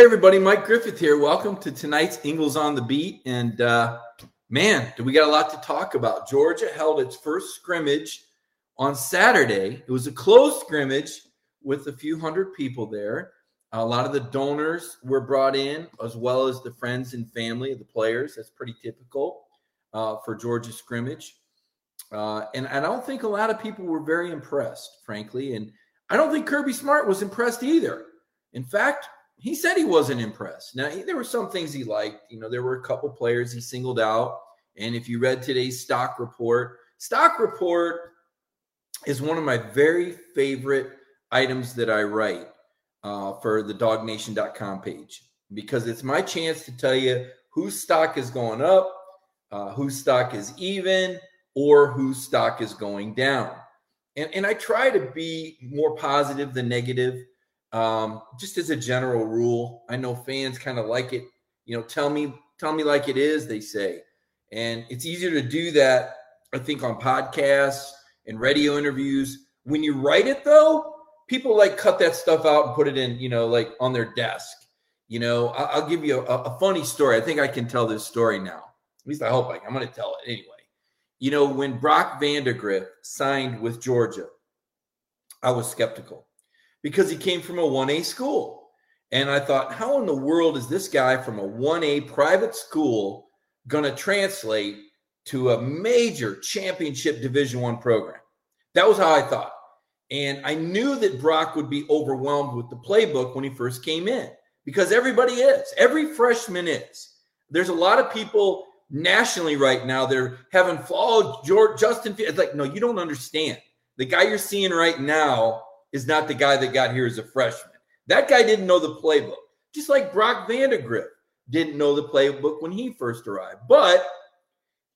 Hey, everybody, Mike Griffith here. Welcome to tonight's Ingles on the Beat. And uh, man, do we got a lot to talk about. Georgia held its first scrimmage on Saturday. It was a closed scrimmage with a few hundred people there. A lot of the donors were brought in, as well as the friends and family of the players. That's pretty typical uh, for Georgia scrimmage. Uh, and I don't think a lot of people were very impressed, frankly. And I don't think Kirby Smart was impressed either. In fact, he said he wasn't impressed. Now, he, there were some things he liked. You know, there were a couple players he singled out. And if you read today's stock report, stock report is one of my very favorite items that I write uh, for the dawgnation.com page because it's my chance to tell you whose stock is going up, uh, whose stock is even, or whose stock is going down. And, and I try to be more positive than negative um, just as a general rule, I know fans kind of like it. You know, tell me, tell me like it is. They say, and it's easier to do that. I think on podcasts and radio interviews. When you write it, though, people like cut that stuff out and put it in, you know, like on their desk. You know, I'll, give you a, a funny story. I think I can tell this story now. At least I hope I, I'm going to tell it anyway. You know, when Brock Vandagriff signed with Georgia, I was skeptical because he came from a 1A school. And I thought, how in the world is this guy from a 1A private school going to translate to a major championship division 1 program? That was how I thought. And I knew that Brock would be overwhelmed with the playbook when he first came in because everybody is. Every freshman is. There's a lot of people nationally right now they're having followed George Justin It's like no, you don't understand. The guy you're seeing right now is not the guy that got here as a freshman. That guy didn't know the playbook, just like Brock Vandagriff didn't know the playbook when he first arrived. But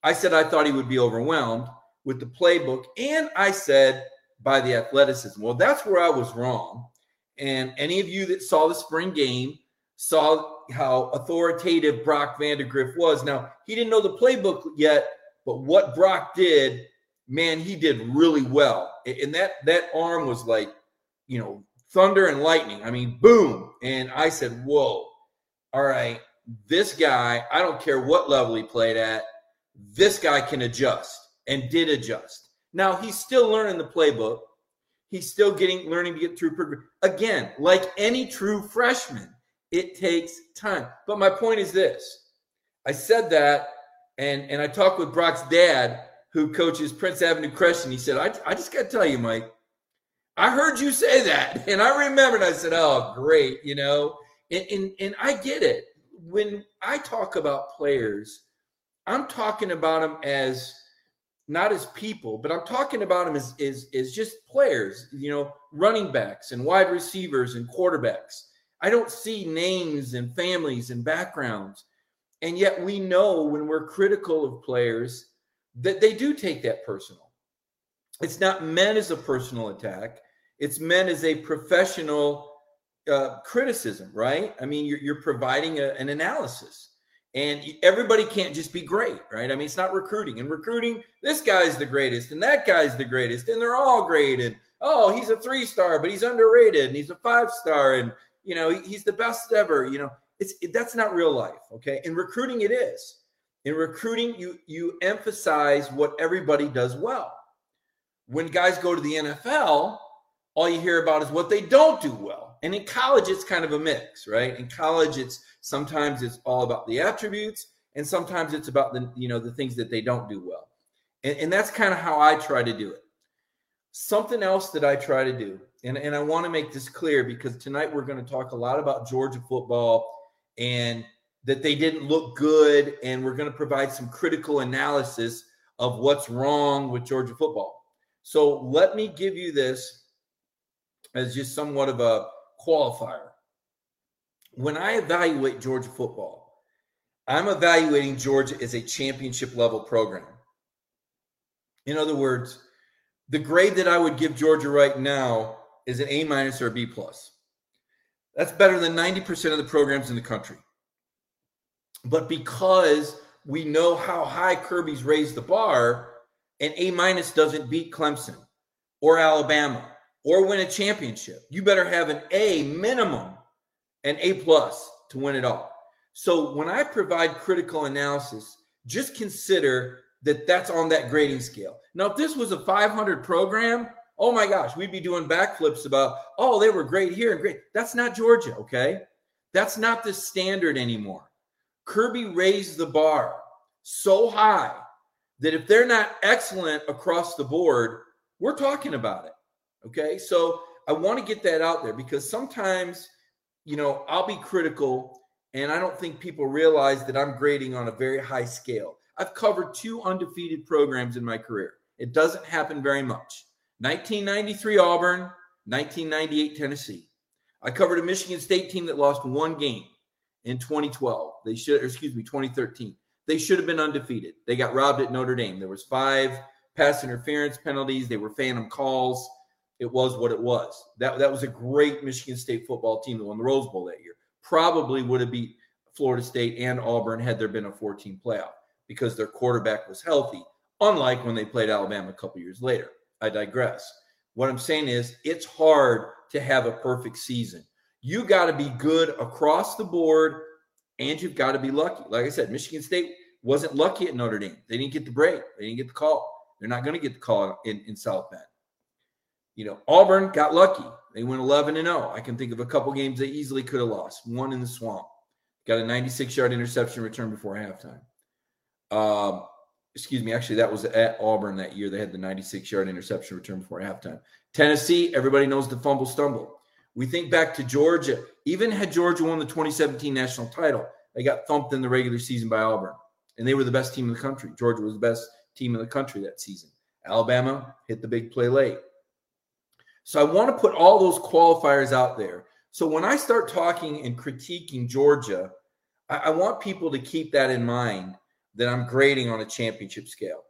I said I thought he would be overwhelmed with the playbook, and I said by the athleticism. Well, that's where I was wrong. And any of you that saw the spring game saw how authoritative Brock Vandagriff was. Now, he didn't know the playbook yet, but what Brock did, man, he did really well. And that that arm was like you know, thunder and lightning. I mean, boom. And I said, whoa, all right, this guy, I don't care what level he played at, this guy can adjust and did adjust. Now he's still learning the playbook. He's still getting learning to get through. Again, like any true freshman, it takes time. But my point is this: I said that, and and I talked with Brock's dad, who coaches Prince Avenue Christian. He said, I, I just got to tell you, Mike, I heard you say that. And I remembered, I said, oh, great, you know, and, and, and I get it. When I talk about players, I'm talking about them as not as people, but I'm talking about them as, as, as just players, you know, running backs and wide receivers and quarterbacks. I don't see names and families and backgrounds. And yet we know when we're critical of players that they do take that personal. It's not meant as a personal attack. It's meant as a professional uh, criticism, right? I mean, you're, you're providing a, an analysis. And everybody can't just be great, right? I mean, it's not recruiting. And recruiting, this guy's the greatest, and that guy's the greatest, and they're all great. And oh, he's a three star, but he's underrated, and he's a five star, and you know he's the best ever. You know, it's it, that's not real life, okay? In recruiting, it is. In recruiting, you you emphasize what everybody does well. When guys go to the NFL, all you hear about is what they don't do well. And in college, it's kind of a mix, right? In college, it's sometimes it's all about the attributes, and sometimes it's about the you know the things that they don't do well. And, and that's kind of how I try to do it. Something else that I try to do, and, and I want to make this clear because tonight we're going to talk a lot about Georgia football and that they didn't look good, and we're going to provide some critical analysis of what's wrong with Georgia football. So let me give you this as just somewhat of a qualifier. When I evaluate Georgia football, I'm evaluating Georgia as a championship level program. In other words, the grade that I would give Georgia right now is an A minus or a B plus. That's better than 90% of the programs in the country. But because we know how high Kirby's raised the bar, an A minus doesn't beat Clemson or Alabama or win a championship. You better have an A minimum, an A plus to win it all. So when I provide critical analysis, just consider that that's on that grading scale. Now, if this was a 500 program, oh my gosh, we'd be doing backflips about, oh, they were great here and great. That's not Georgia, okay? That's not the standard anymore. Kirby raised the bar so high that if they're not excellent across the board, we're talking about it. Okay. So I want to get that out there because sometimes, you know, I'll be critical and I don't think people realize that I'm grading on a very high scale. I've covered two undefeated programs in my career. It doesn't happen very much. 1993 Auburn, 1998 Tennessee. I covered a Michigan State team that lost one game in 2012. They should, excuse me, 2013. They should have been undefeated. They got robbed at Notre Dame. There was five pass interference penalties. They were phantom calls. It was what it was. That that was a great Michigan State football team that won the Rose Bowl that year. Probably would have beat Florida State and Auburn had there been a 14 playoff because their quarterback was healthy, unlike when they played Alabama a couple years later. I digress. What I'm saying is it's hard to have a perfect season. You got to be good across the board and you've got to be lucky. Like I said, Michigan State wasn't lucky at Notre Dame. They didn't get the break, they didn't get the call. They're not going to get the call in, in South Bend. You know, Auburn got lucky. They went 11 and 0. I can think of a couple games they easily could have lost. One in the swamp. Got a 96 yard interception return before halftime. Um, excuse me, actually, that was at Auburn that year. They had the 96 yard interception return before halftime. Tennessee, everybody knows the fumble stumble. We think back to Georgia. Even had Georgia won the 2017 national title, they got thumped in the regular season by Auburn, and they were the best team in the country. Georgia was the best team in the country that season. Alabama hit the big play late. So I want to put all those qualifiers out there. So when I start talking and critiquing Georgia, I, I want people to keep that in mind that I'm grading on a championship scale.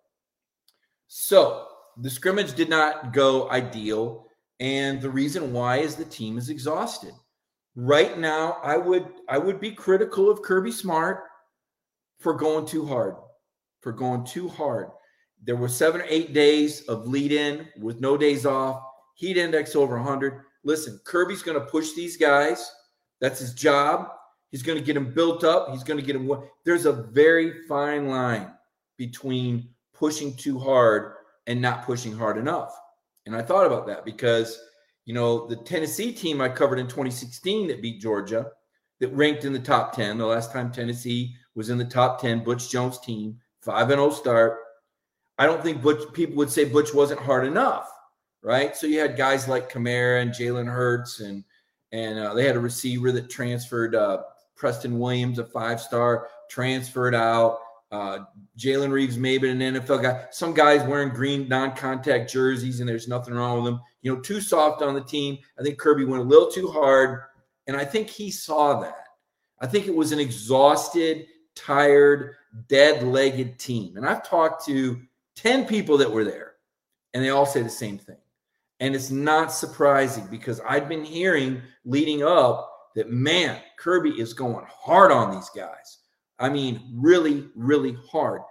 So the scrimmage did not go ideal. And the reason why is the team is exhausted. Right now, I would I would be critical of Kirby Smart for going too hard. For going too hard. There were seven or eight days of lead in with no days off. Heat index over 100. Listen, Kirby's going to push these guys. That's his job. He's going to get them built up. He's going to get them. There's a very fine line between pushing too hard and not pushing hard enough. And I thought about that because, you know, the Tennessee team I covered in 2016 that beat Georgia, that ranked in the top 10, the last time Tennessee was in the top 10, Butch Jones team, 5 0 start. I don't think Butch people would say Butch wasn't hard enough, right? So you had guys like Kamara and Jalen Hurd, and and uh, they had a receiver that transferred uh, Preston Williams, a five star, transferred out. Uh, Jalen Reeves, maybe an NFL guy. Some guys wearing green non-contact jerseys, and there's nothing wrong with them. You know, too soft on the team. I think Kirby went a little too hard, and I think he saw that. I think it was an exhausted, tired, dead-legged team. And I've talked to ten people that were there, and they all say the same thing. And it's not surprising because I've been hearing leading up that man, Kirby is going hard on these guys. I mean, really, really hard.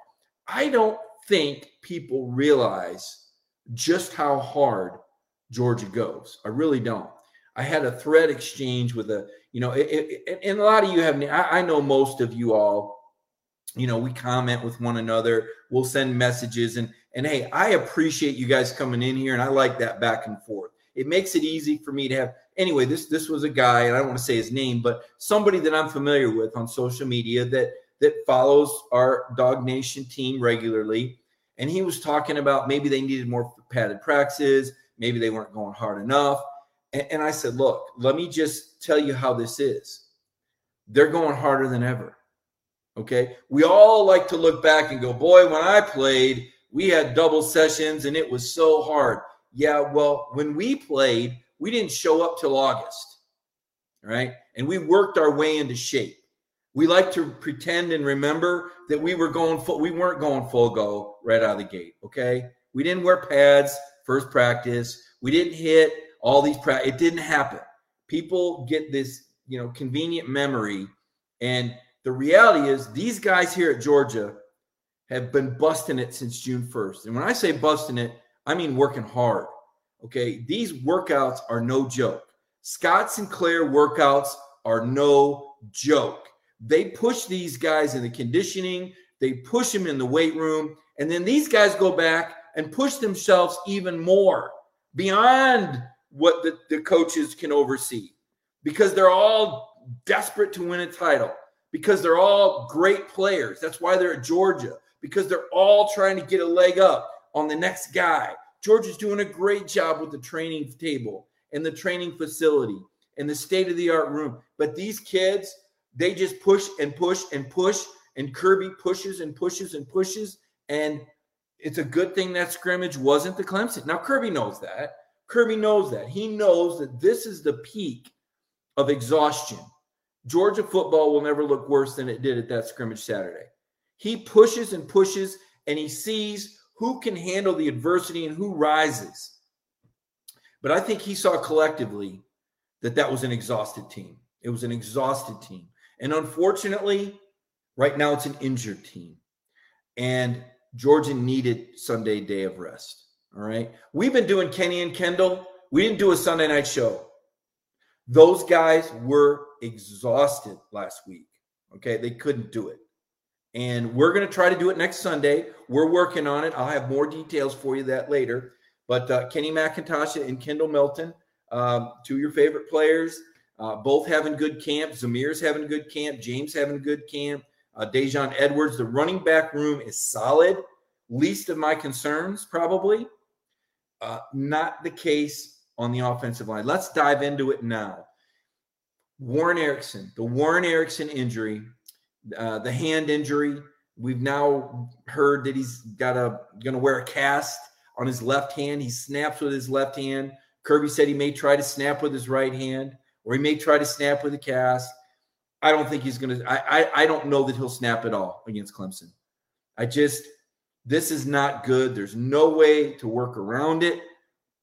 I don't think people realize just how hard Georgia goes. I really don't. I had a thread exchange with a, you know, it, it, and a lot of you have, I, I know most of you all, you know, we comment with one another. We'll send messages and, and hey, I appreciate you guys coming in here and I like that back and forth. It makes it easy for me to have, anyway, this, this was a guy, and I don't want to say his name, but somebody that I'm familiar with on social media that, that follows our DawgNation team regularly. And he was talking about maybe they needed more padded practices, maybe they weren't going hard enough. And, and I said, look, let me just tell you how this is. They're going harder than ever. Okay. We all like to look back and go, boy, when I played, we had double sessions and it was so hard. Yeah, well, when we played, we didn't show up till August, right? And we worked our way into shape. We like to pretend and remember that we were going full, we weren't going full go right out of the gate, okay? We didn't wear pads first practice. We didn't hit all these pra- it didn't happen. People get this, you know, convenient memory and the reality is these guys here at Georgia have been busting it since June 1st. And when I say busting it, I mean working hard. Okay. These workouts are no joke. Scott Sinclair workouts are no joke. They push these guys in the conditioning, they push them in the weight room, and then these guys go back and push themselves even more beyond what the, the coaches can oversee because they're all desperate to win a title, because they're all great players. That's why they're at Georgia, because they're all trying to get a leg up on the next guy. George is doing a great job with the training table and the training facility and the state of the art room. But these kids, they just push and push and push, and Kirby pushes and pushes and pushes. And it's a good thing that scrimmage wasn't the Clemson. Now, Kirby knows that. Kirby knows that. He knows that this is the peak of exhaustion. Georgia football will never look worse than it did at that scrimmage Saturday. He pushes and pushes, and he sees who can handle the adversity and who rises. But I think he saw collectively that that was an exhausted team. It was an exhausted team. And unfortunately, right now it's an injured team. And Georgia needed Sunday day of rest. All right. We've been doing Kenny and Kendall. We didn't do a Sunday night show. Those guys were exhausted last week. Okay. They couldn't do it. And we're going to try to do it next Sunday. We're working on it. I'll have more details for you that later. But uh, Kenny McIntosh and Kendall Milton, um, two of your favorite players, uh, both having good camp. Zamir's having good camp. James having good camp. Uh, Daijun Edwards. The running back room is solid. Least of my concerns, probably. Uh, not the case on the offensive line. Let's dive into it now. Warren Ericson, the Warren Ericson injury uh, the hand injury. We've now heard that he's got a going to wear a cast on his left hand. He snaps with his left hand. Kirby said he may try to snap with his right hand, or he may try to snap with a cast. I don't think he's going to. I, I don't know that he'll snap at all against Clemson. I just this is not good. There's no way to work around it.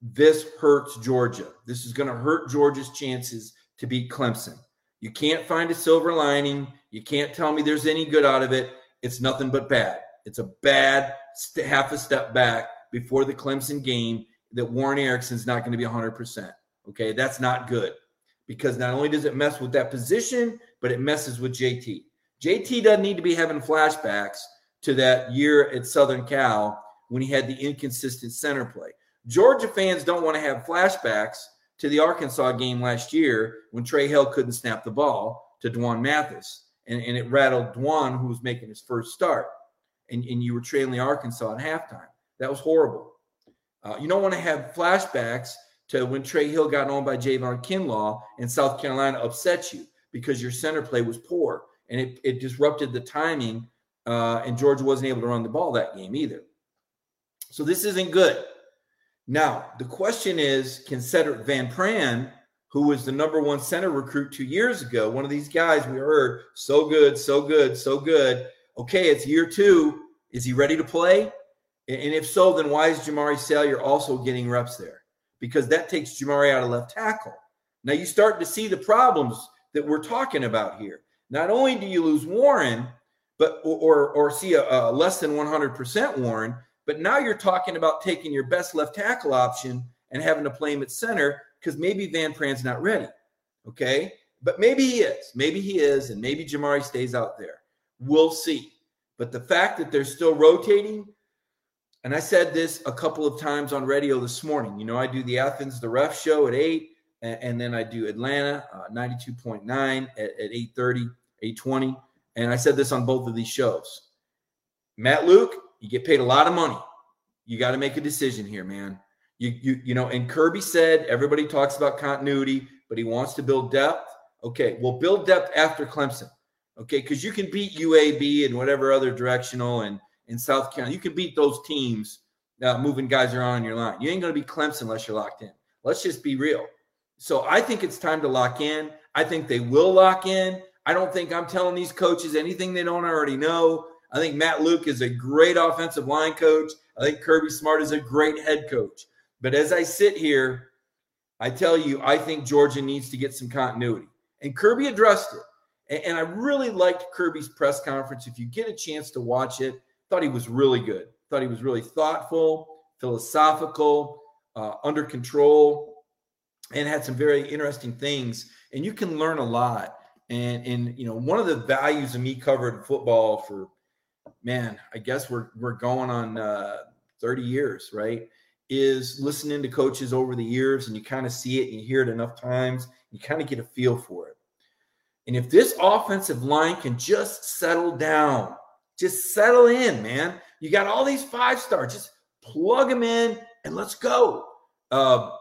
This hurts Georgia. This is going to hurt Georgia's chances to beat Clemson. You can't find a silver lining. You can't tell me there's any good out of it. It's nothing but bad. It's a bad st- half a step back before the Clemson game that Warren Ericson's not going to be 100%. Okay, that's not good because not only does it mess with that position, but it messes with JT. JT doesn't need to be having flashbacks to that year at Southern Cal when he had the inconsistent center play. Georgia fans don't want to have flashbacks to the Arkansas game last year when Trey Hill couldn't snap the ball to D'Wan Mathis and, and it rattled D'Wan, who was making his first start, and, and you were trailing Arkansas at halftime. That was horrible. Uh, you don't want to have flashbacks to when Trey Hill got owned by Javon Kinlaw and South Carolina upset you because your center play was poor and it, it disrupted the timing, uh, and Georgia wasn't able to run the ball that game either. So this isn't good. Now, the question is can Sedrick Van Pran who was the number one center recruit two years ago. One of these guys we heard so good, so good, so good. Okay, it's year two. Is he ready to play? And if so, then why is Jamaree Salyer also getting reps there? Because that takes Jamaree out of left tackle. Now you start to see the problems that we're talking about here. Not only do you lose Warren, but or or, or see a, a less than 100% Warren, but now you're talking about taking your best left tackle option and having to play him at center because maybe Van Pran's not ready. Okay. But maybe he is. Maybe he is. And maybe Jamaree stays out there. We'll see. But the fact that they're still rotating, and I said this a couple of times on radio this morning. You know, I do the Athens, the ref show at 8, and, and then I do Atlanta, uh, 92.9 at, at 8.30, 8.20. And I said this on both of these shows. Matt Luke, you get paid a lot of money. You got to make a decision here, man. You, you, you know, and Kirby said everybody talks about continuity, but he wants to build depth. Okay, well, build depth after Clemson. Okay, because you can beat UAB and whatever other directional and in South Carolina, you can beat those teams uh, moving guys around on your line. You ain't going to be Clemson unless you're locked in. Let's just be real. So I think it's time to lock in. I think they will lock in. I don't think I'm telling these coaches anything they don't already know. I think Matt Luke is a great offensive line coach. I think Kirby Smart is a great head coach. But as I sit here, I tell you, I think Georgia needs to get some continuity. And Kirby addressed it. And I really liked Kirby's press conference. If you get a chance to watch it, thought he was really good. Thought he was really thoughtful, philosophical, uh, under control, and had some very interesting things. And you can learn a lot. And and you know, one of the values of me covering football for man, I guess we're we're going on uh, 30 years, right? Is listening to coaches over the years and you kind of see it and you hear it enough times, you kind of get a feel for it. And if this offensive line can just settle down, just settle in, man. You got all these five stars, just plug them in and let's go. Uh,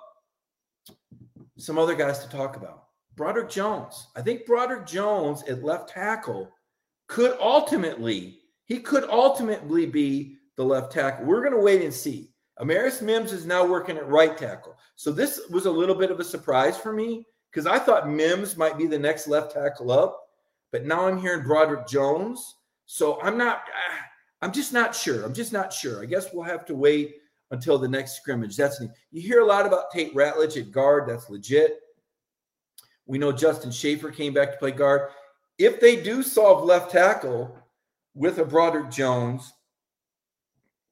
some other guys to talk about. Broderick Jones. I think Broderick Jones at left tackle could ultimately, he could ultimately be the left tackle. We're going to wait and see. Amarius Mims is now working at right tackle. So this was a little bit of a surprise for me because I thought Mims might be the next left tackle up, but now I'm hearing Broderick Jones. So I'm not, I'm just not sure. I'm just not sure. I guess we'll have to wait until the next scrimmage. That's you hear a lot about Tate Ratledge at guard. That's legit. We know Justin Shaffer came back to play guard. If they do solve left tackle with a Broderick Jones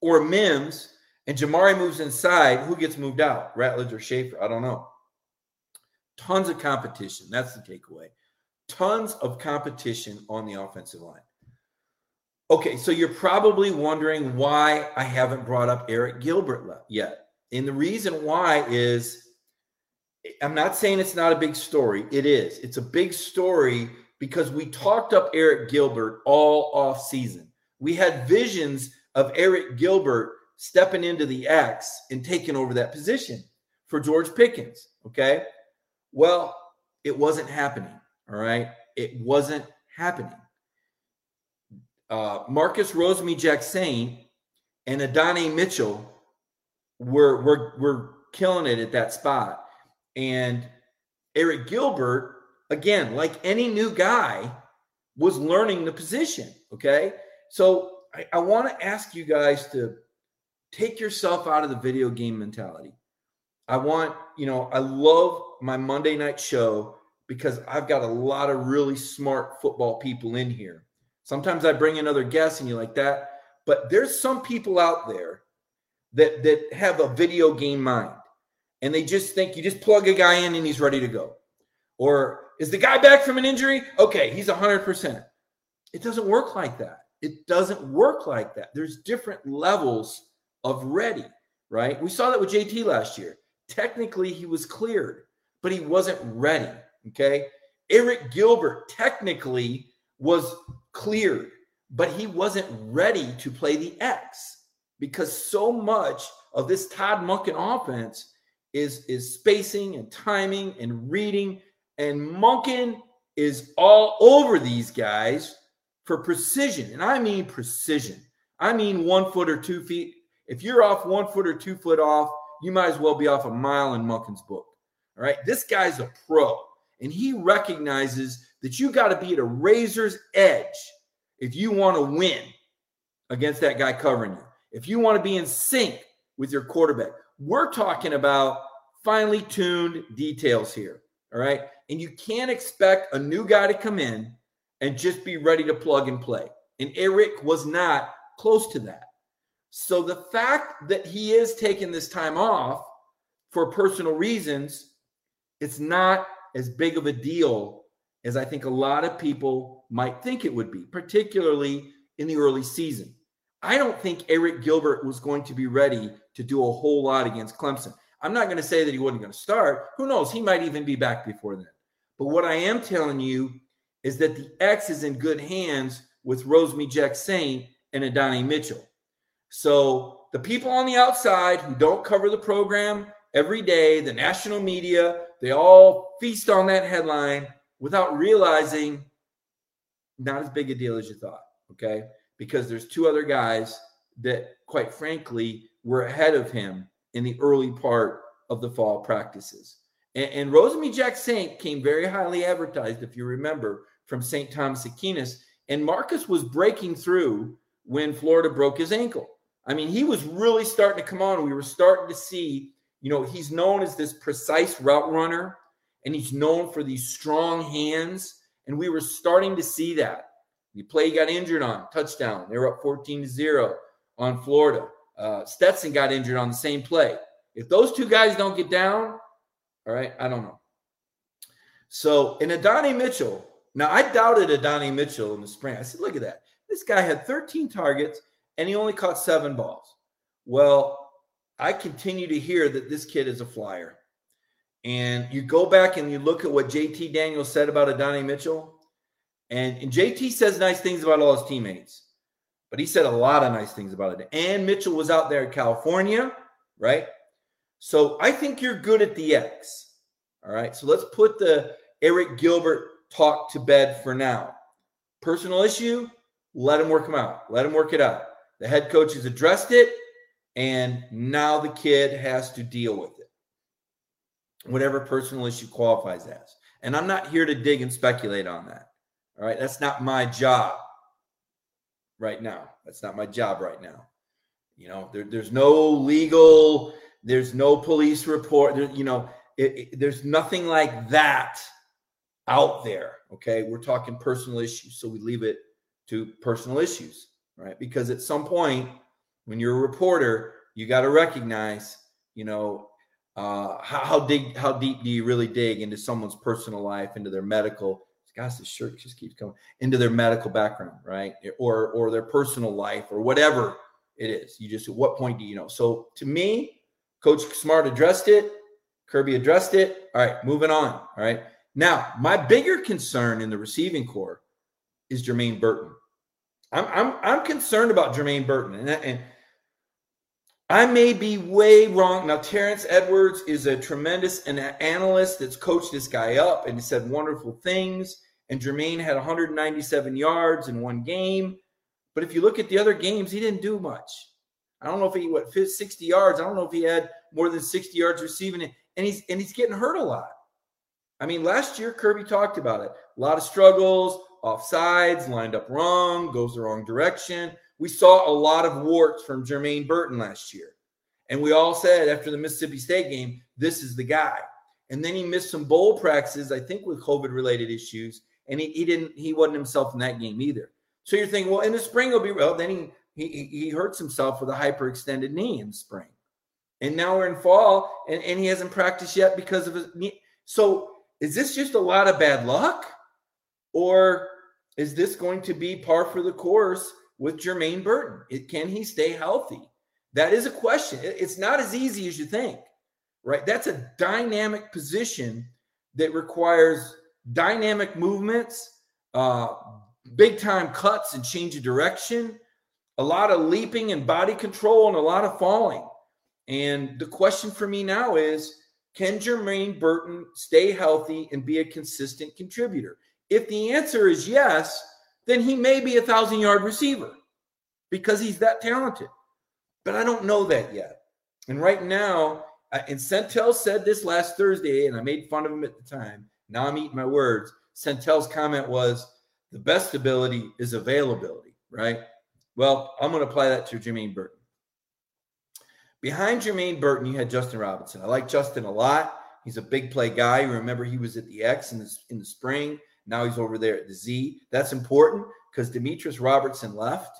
or Mims and Jamaree moves inside, who gets moved out? Ratledge or Shaffer? I don't know. Tons of competition. That's the takeaway. Tons of competition on the offensive line. Okay, so you're probably wondering why I haven't brought up Arik Gilbert yet. And the reason why is I'm not saying it's not a big story. It is. It's a big story because we talked up Arik Gilbert all off season. We had visions of Arik Gilbert stepping into the X and taking over that position for George Pickens. Okay. Well, it wasn't happening. All right. It wasn't happening uh, Marcus Rosemy-Jacksaint and Adonai Mitchell were, were, were killing it at that spot. And Arik Gilbert, again, like any new guy, was learning the position. Okay. So I, I want to ask you guys to take yourself out of the video game mentality. I want, you know, I love my Monday night show because I've got a lot of really smart football people in here. Sometimes I bring in other guests and you like that. But there's some people out there that that have a video game mind and they just think you just plug a guy in and he's ready to go. Or is the guy back from an injury? Okay, he's 100%. It doesn't work like that. It doesn't work like that. There's different levels of ready, right? We saw that with JT last year. Technically, he was cleared, but he wasn't ready. Okay. Arik Gilbert technically was cleared, but he wasn't ready to play the X because so much of this Todd Monken offense is, is spacing and timing and reading. And Monken is all over these guys for precision. And I mean precision. I mean one foot or two feet. If you're off one foot or two foot off, you might as well be off a mile in Monken's book. All right. This guy's a pro and he recognizes that you got to be at a razor's edge if you want to win against that guy covering you. If you want to be in sync with your quarterback, we're talking about finely tuned details here. All right. And you can't expect a new guy to come in and just be ready to plug and play. And Arik was not close to that. So the fact that he is taking this time off for personal reasons, it's not as big of a deal as I think a lot of people might think it would be, particularly in the early season. I don't think Arik Gilbert was going to be ready to do a whole lot against Clemson. I'm not going to say that he wasn't going to start. Who knows? He might even be back before then. But what I am telling you is that the X is in good hands with Rosemy-Jacksaint and Adonai Mitchell. So the people on the outside who don't cover the program every day, the national media, they all feast on that headline without realizing not as big a deal as you thought. Okay. Because there's two other guys that, quite frankly, were ahead of him in the early part of the fall practices. And, and Rosemy-Jacksaint came very highly advertised, if you remember, from St. Thomas Aquinas. And Marcus was breaking through when Florida broke his ankle. I mean, he was really starting to come on. We were starting to see, you know, he's known as this precise route runner and he's known for these strong hands. And we were starting to see that. The play he got injured on, touchdown. They were up 14 to 0 on Florida. Uh, Stetson got injured on the same play. If those two guys don't get down, all right, I don't know. So, in Adonai Mitchell, Now, I doubted Adonai Mitchell in the spring. I said, look at that. This guy had 13 targets and he only caught seven balls. Well, I continue to hear that this kid is a flyer. And you go back and you look at what JT Daniels said about Adonai Mitchell. And, and JT says nice things about all his teammates, but he said a lot of nice things about it. And Mitchell was out there in California, right? So I think you're good at the X. All right. So let's put the Arik Gilbert talk to bed for now. Personal issue, let him work him out. Let him work it out. The head coach has addressed it, and now the kid has to deal with it. Whatever personal issue qualifies as. And I'm not here to dig and speculate on that. All right. That's not my job right now. That's not my job right now. You know, there, there's no legal, there's no police report. There, you know, it, it, there's nothing like that out there. Okay. We're talking personal issues. So we leave it to personal issues, right? Because at some point, when you're a reporter, you got to recognize, you know, uh, how, how dig, how deep do you really dig into someone's personal life, into their medical? Gosh, this shirt just keeps coming into their medical background, right? Or or their personal life, or whatever it is. You just at what point do you know? So to me, Coach Smart addressed it. Kirby addressed it. All right, moving on. All right. Now, my bigger concern in the receiving corps is Jermaine Burton. I'm I'm I'm concerned about Jermaine Burton, and, and I may be way wrong. Now, Terrence Edwards is a tremendous an analyst that's coached this guy up and he said wonderful things. And Jermaine had 197 yards in one game. But if you look at the other games, he didn't do much. I don't know if he what 60 yards. I don't know if he had more than 60 yards receiving. And he's and he's getting hurt a lot. I mean, last year Kirby talked about it. A lot of struggles, offsides, lined up wrong, goes the wrong direction. We saw a lot of warts from Jermaine Burton last year. And we all said after the Mississippi State game, this is the guy. And then he missed some bowl practices, I think with COVID related issues. And he, he didn't, he wasn't himself in that game either. So you're thinking, well, in the spring he'll be well. Then he he he hurts himself with a hyperextended knee in spring. And now we're in fall and, and he hasn't practiced yet because of his knee. So is this just a lot of bad luck? Or is this going to be par for the course with Jermaine Burton? It, can he stay healthy? That is a question. It, it's not as easy as you think, right? That's a dynamic position that requires dynamic movements, uh, big time cuts and change of direction, a lot of leaping and body control, and a lot of falling. And the question for me now is can Jermaine Burton stay healthy and be a consistent contributor? If the answer is yes, then he may be a thousand yard receiver because he's that talented. But I don't know that yet. And right now, and Centel said this last Thursday, and I made fun of him at the time. Now I'm eating my words. Centel's comment was the best ability is availability, right? Well, I'm going to apply that to Jermaine Burton. Behind Jermaine Burton, you had Justin Robinson. I like Justin a lot. He's a big play guy. You remember, he was at the X in the, in the spring. Now he's over there at the Z. That's important because Demetris Robertson left.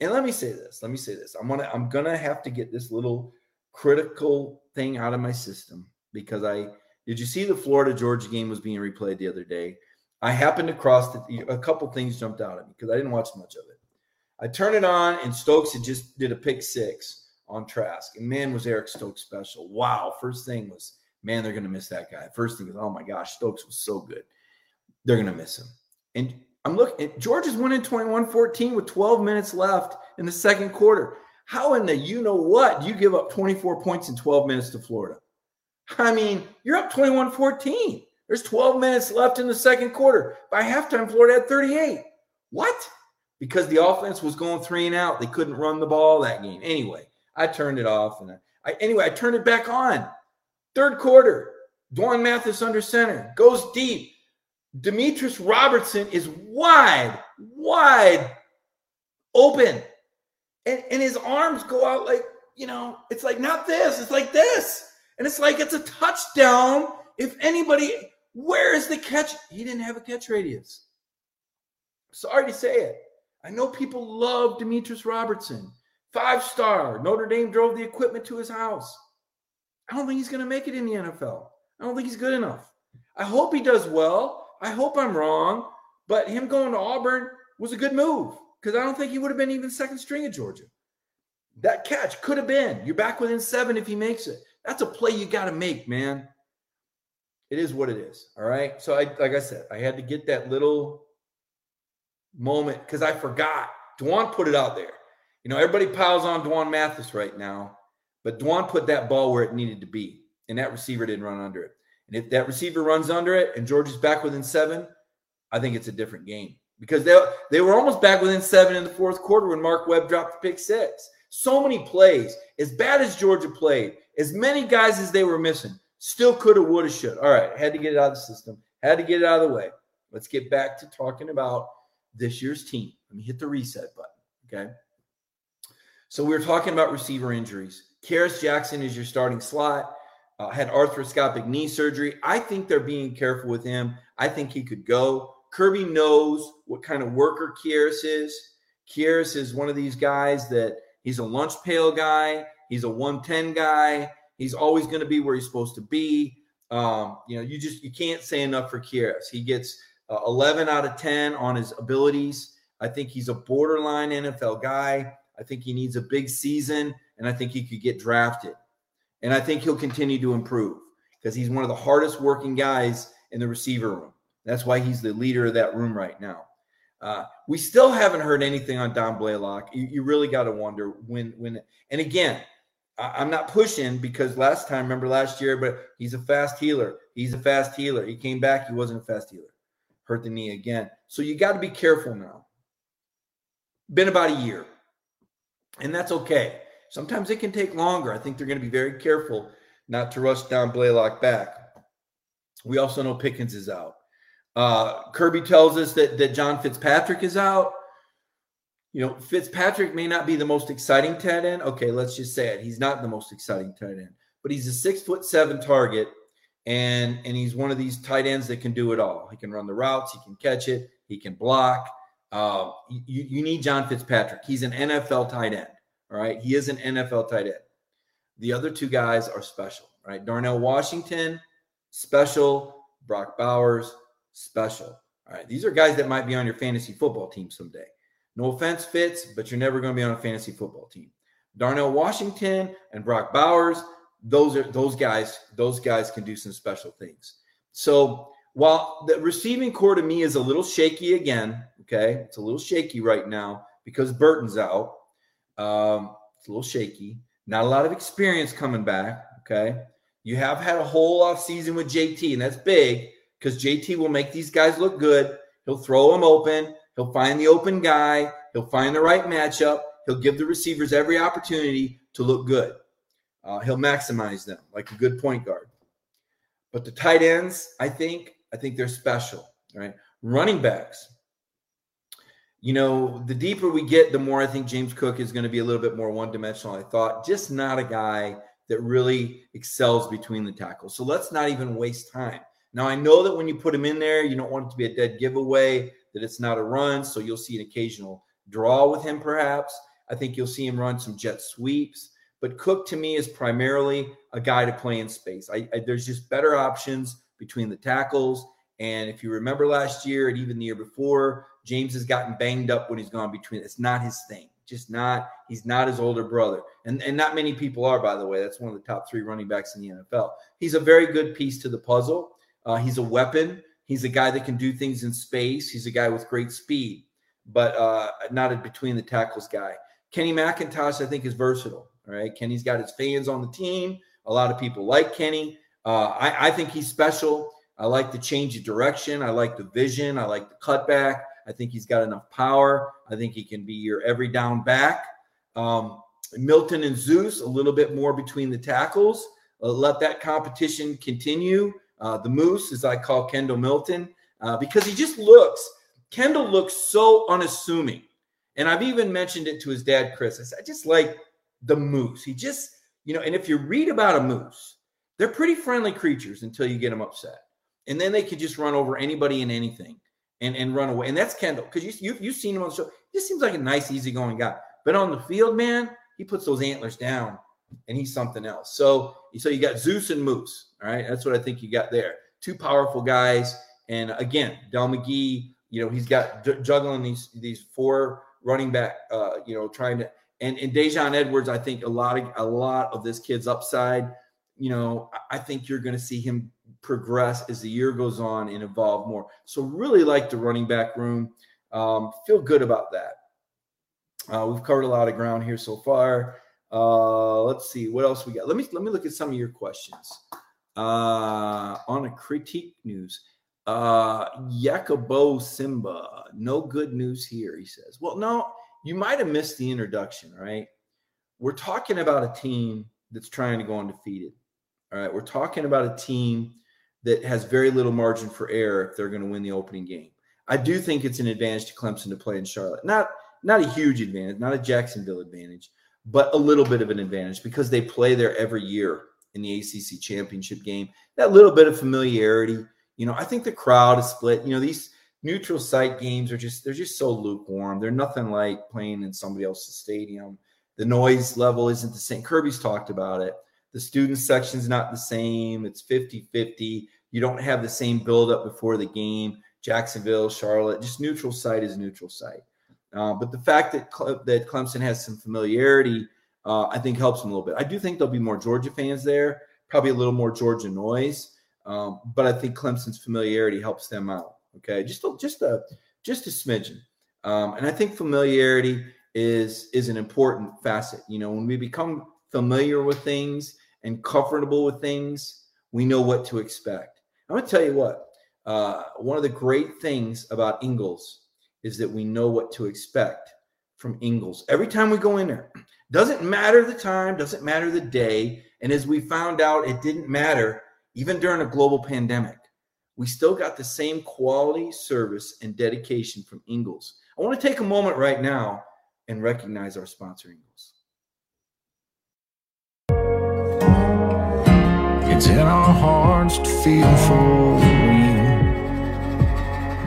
And let me say this. Let me say this. I'm gonna I'm gonna have to get this little critical thing out of my system because I did you see the Florida Georgia game was being replayed the other day? I happened to cross the, a couple things jumped out at me because I didn't watch much of it. I turned it on and Stokes had just did a pick six on Trask. And man, was Eric Stokes special. Wow. First thing was, man, they're going to miss that guy. First thing was, oh my gosh, Stokes was so good. They're going to miss him. And I'm looking, at Georgia's winning 21 14 with 12 minutes left in the second quarter. How in the you know what do you give up 24 points in 12 minutes to Florida? I mean, you're up 21 14. There's 12 minutes left in the second quarter. By halftime, Florida had 38. What? Because the offense was going three and out. They couldn't run the ball that game. Anyway, I turned it off and I, I anyway, I turned it back on. Third quarter, D'Wan Mathis under center, goes deep. Demetris Robertson is wide, wide open. And, and his arms go out like, you know, it's like not this, it's like this. And it's like it's a touchdown. If anybody, where is the catch? He didn't have a catch radius. Sorry to say it. I know people love Demetris Robertson. Five star. Notre Dame drove the equipment to his house. I don't think he's going to make it in the NFL. I don't think he's good enough. I hope he does well. I hope I'm wrong, But him going to Auburn was a good move because I don't think he would have been even second string at Georgia. That catch could have been. You're back within seven if he makes it. That's a play you got to make, man. It is what it is. All right. So I like I said, I had to get that little moment because I forgot. D'Wan put it out there. You know, everybody piles on D'Wan Mathis right now, but D'Wan put that ball where it needed to be, and that receiver didn't run under it. And if that receiver runs under it and George is back within seven, I think it's a different game because they, they were almost back within seven in the fourth quarter when Mark Webb dropped the pick six. So many plays, as bad as Georgia played, as many guys as they were missing, still could have, would have, should. All right, had to get it out of the system, had to get it out of the way. Let's get back to talking about this year's team. Let me hit the reset button. Okay. So we are talking about receiver injuries. Kearis Jackson is your starting slot. Uh, had arthroscopic knee surgery. I think they're being careful with him. I think he could go. Kirby knows what kind of worker Kearis is. Kearis is one of these guys that he's a lunch pail guy. He's a 110 guy. He's always going to be where he's supposed to be. Um, you know, you just you can't say enough for Kearis. He gets uh, 11 out of 10 on his abilities. I think he's a borderline NFL guy. I think he needs a big season, and I think he could get drafted. And I think he'll continue to improve because he's one of the hardest working guys in the receiver room. That's why he's the leader of that room right now. Uh, we still haven't heard anything on Dom Blaylock. You, you really got to wonder when, when, and again, I, am not pushing because last time, remember last year, but he's a fast healer. He's a fast healer. He came back, he wasn't a fast healer. Hurt the knee again. So you got to be careful now. Been about a year, and that's okay. Sometimes it can take longer. I think they're going to be very careful not to rush down Blaylock back. We also know Pickens is out. Uh, Kirby tells us that, that John Fitzpatrick is out. You know, Fitzpatrick may not be the most exciting tight end. Okay, let's just say it. He's not the most exciting tight end, but he's a six foot seven target, and and he's one of these tight ends that can do it all. He can run the routes, he can catch it, he can block. Uh, you, you need John Fitzpatrick. He's an NFL tight end. All right, he is an NFL tight end. The other two guys are special. Right, Darnell Washington, special. Brock Bowers, special. All right. These are guys that might be on your fantasy football team someday. No offense, Fitz, but you're never going to be on a fantasy football team. Darnell Washington and Brock Bowers, those are those guys, those guys can do some special things. So while the receiving core to me is a little shaky again, okay, it's a little shaky right now because Burton's out. Um, it's a little shaky. Not a lot of experience coming back. Okay. You have had a whole off season with JT, and that's big because JT will make these guys look good. He'll throw them open. He'll find the open guy. He'll find the right matchup. He'll give the receivers every opportunity to look good. Uh, he'll maximize them like a good point guard. But the tight ends, I think, I think they're special. Right, running backs. You know, the deeper we get, the more I think James Cook is going to be a little bit more one-dimensional. I thought, just not a guy that really excels between the tackles. So let's not even waste time. Now, I know that when you put him in there, you don't want it to be a dead giveaway, that it's not a run. So you'll see an occasional draw with him, perhaps. I think you'll see him run some jet sweeps. But Cook to me is primarily a guy to play in space. I, I, there's just better options between the tackles. And if you remember last year and even the year before, James has gotten banged up when he's gone between. It's not his thing. Just not. He's not his older brother, and and not many people are, by the way. That's one of the top three running backs in the NFL. He's a very good piece to the puzzle. Uh, he's a weapon. He's a guy that can do things in space. He's a guy with great speed, but uh, not a between the tackles guy. Kenny McIntosh, I think, is versatile. All right. Kenny's got his fans on the team. A lot of people like Kenny. Uh, I, I think he's special. I like the change of direction. I like the vision. I like the cutback. I think he's got enough power. I think he can be your every down back. Um, Milton and Zeus, a little bit more between the tackles. Uh, let that competition continue. Uh, the Moose, as I call Kendall Milton, uh, because he just looks, Kendall looks so unassuming. And I've even mentioned it to his dad, Chris. I said, I just like the Moose. He just, you know, and if you read about a moose, they're pretty friendly creatures until you get them upset. And then they could just run over anybody and anything and, and run away. And that's Kendall, because you, you, you've seen him on the show. He just seems like a nice, easygoing guy. But on the field, man, he puts those antlers down and he's something else. So, so you got Zeus and Moose. All right. That's what I think you got there. Two powerful guys. And again, Dell McGee You know, he's got juggling these these four running back. Uh, you know, trying to and and Daijun Edwards. I think a lot of a lot of this kid's upside. You know, I think you're going to see him progress as the year goes on and evolve more. So really like the running back room. Um, feel good about that. Uh, we've covered a lot of ground here so far. Uh, let's see what else we got. Let me let me look at some of your questions. Uh, on a critique news, uh, Simba, no good news here. He says, "Well, no, you might have missed the introduction. Right? We're talking about a team that's trying to go undefeated. All right, we're talking about a team that has very little margin for error if they're going to win the opening game. I do think it's an advantage to Clemson to play in Charlotte. Not not a huge advantage, not a Jacksonville advantage, but a little bit of an advantage because they play there every year in the ACC championship game. That little bit of familiarity, you know, I think the crowd is split. You know, these neutral site games are just they're just so lukewarm. They're nothing like playing in somebody else's stadium. The noise level isn't the same. Kirby's talked about it. The student section's not the same. It's 50-50. You don't have the same buildup before the game. Jacksonville, Charlotte, just neutral site is neutral site. Uh, but the fact that that Clemson has some familiarity, uh, I think helps them a little bit. I do think there'll be more Georgia fans there, probably a little more Georgia noise, um, but I think Clemson's familiarity helps them out. Okay, just a, just a just a smidgen, um, and I think familiarity is is an important facet. You know, when we become familiar with things and comfortable with things, we know what to expect. I'm going to tell you what. Uh, one of the great things about Ingles is that we know what to expect from Ingles every time we go in there. Doesn't matter the time, doesn't matter the day. And as we found out, it didn't matter even during a global pandemic. We still got the same quality service and dedication from Ingles. I want to take a moment right now and recognize our sponsor, Ingles. In our hearts to feel for you.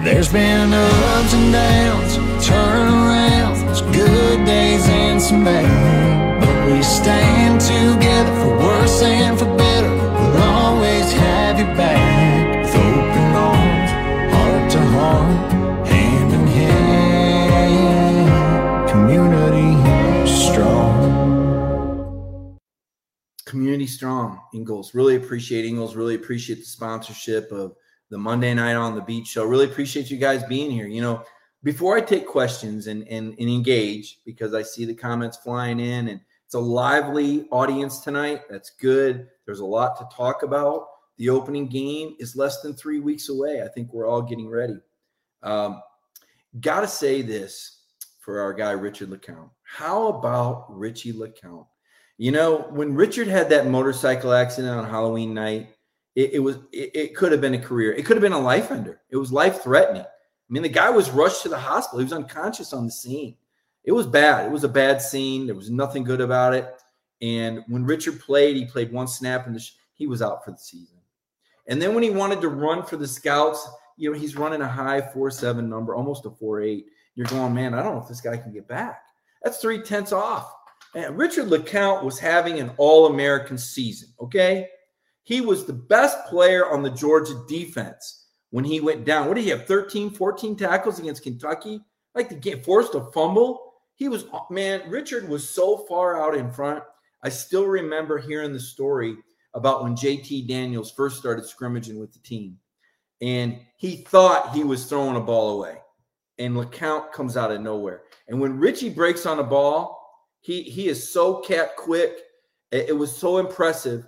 there's been ups and downs, turnarounds, good days and some bad. But we stand together for worse and for Strong, Ingles. Really appreciate Ingles. Really appreciate the sponsorship of the Monday night on the beach show. Really appreciate you guys being here. You know, before I take questions and, and, and engage, because I see the comments flying in and it's a lively audience tonight. That's good. There's a lot to talk about. The opening game is less than three weeks away. I think we're all getting ready. Um, Got to say this for our guy, Richard LeCounte. How about Richie LeCounte? You know, when Richard had that motorcycle accident on Halloween night, it, it was it, it, could have been a career. It could have been a life ender. It was life threatening. I mean, the guy was rushed to the hospital. He was unconscious on the scene. It was bad. It was a bad scene. There was nothing good about it. And when Richard played, he played one snap and he was out for the season. And then when he wanted to run for the scouts, you know, he's running a high four seven number, almost a four eight. You're going, man, I don't know if this guy can get back. That's three tenths off. And Richard LeCounte was having an All American season. Okay, he was the best player on the Georgia defense when he went down. What did he have? 13, 14 tackles against Kentucky? Like the game forced a fumble. He was man, Richard was so far out in front. I still remember hearing the story about when JT Daniels first started scrimmaging with the team. And he thought he was throwing a ball away. And LeCounte comes out of nowhere. And when Richie breaks on a ball, he he is so cat quick. It, it was so impressive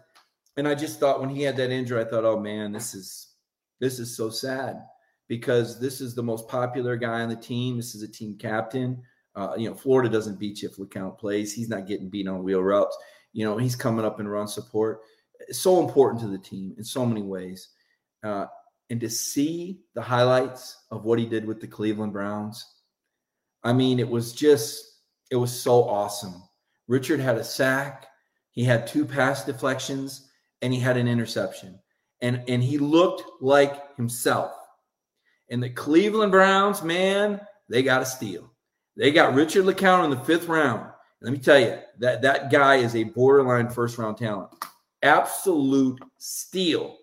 and I just thought when he had that injury, I thought, oh man, this is this is so sad because this is the most popular guy on the team. This is a team captain. Uh, you know, Florida doesn't beat you if LeCounte plays. He's not getting beat on wheel routes. You know, he's coming up and run support. It's so important to the team in so many ways. Uh, and to see the highlights of what he did with the Cleveland Browns, I mean, it was just, it was so awesome. Richard had a sack. He had two pass deflections and he had an interception. And, and he looked like himself. And the Cleveland Browns, man, they got a steal. They got Richard LeCounte in the fifth round. Let me tell you, that, that guy is a borderline first round talent. Absolute steal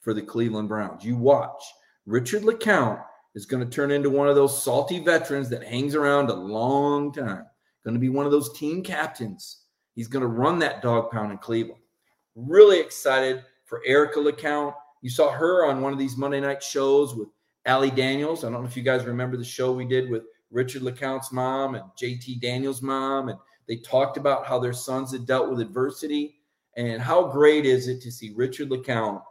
for the Cleveland Browns. You watch. Richard LeCounte is going to turn into one of those salty veterans that hangs around a long time. Going to be one of those team captains. He's going to run that dog pound in Cleveland. Really excited for Erica LeCounte. You saw her on one of these Monday night shows with Allie Daniels. I don't know if you guys remember the show we did with Richard LeCounte's mom and JT Daniels' mom. And they talked about how their sons had dealt with adversity. And how great is it to see Richard LeCounte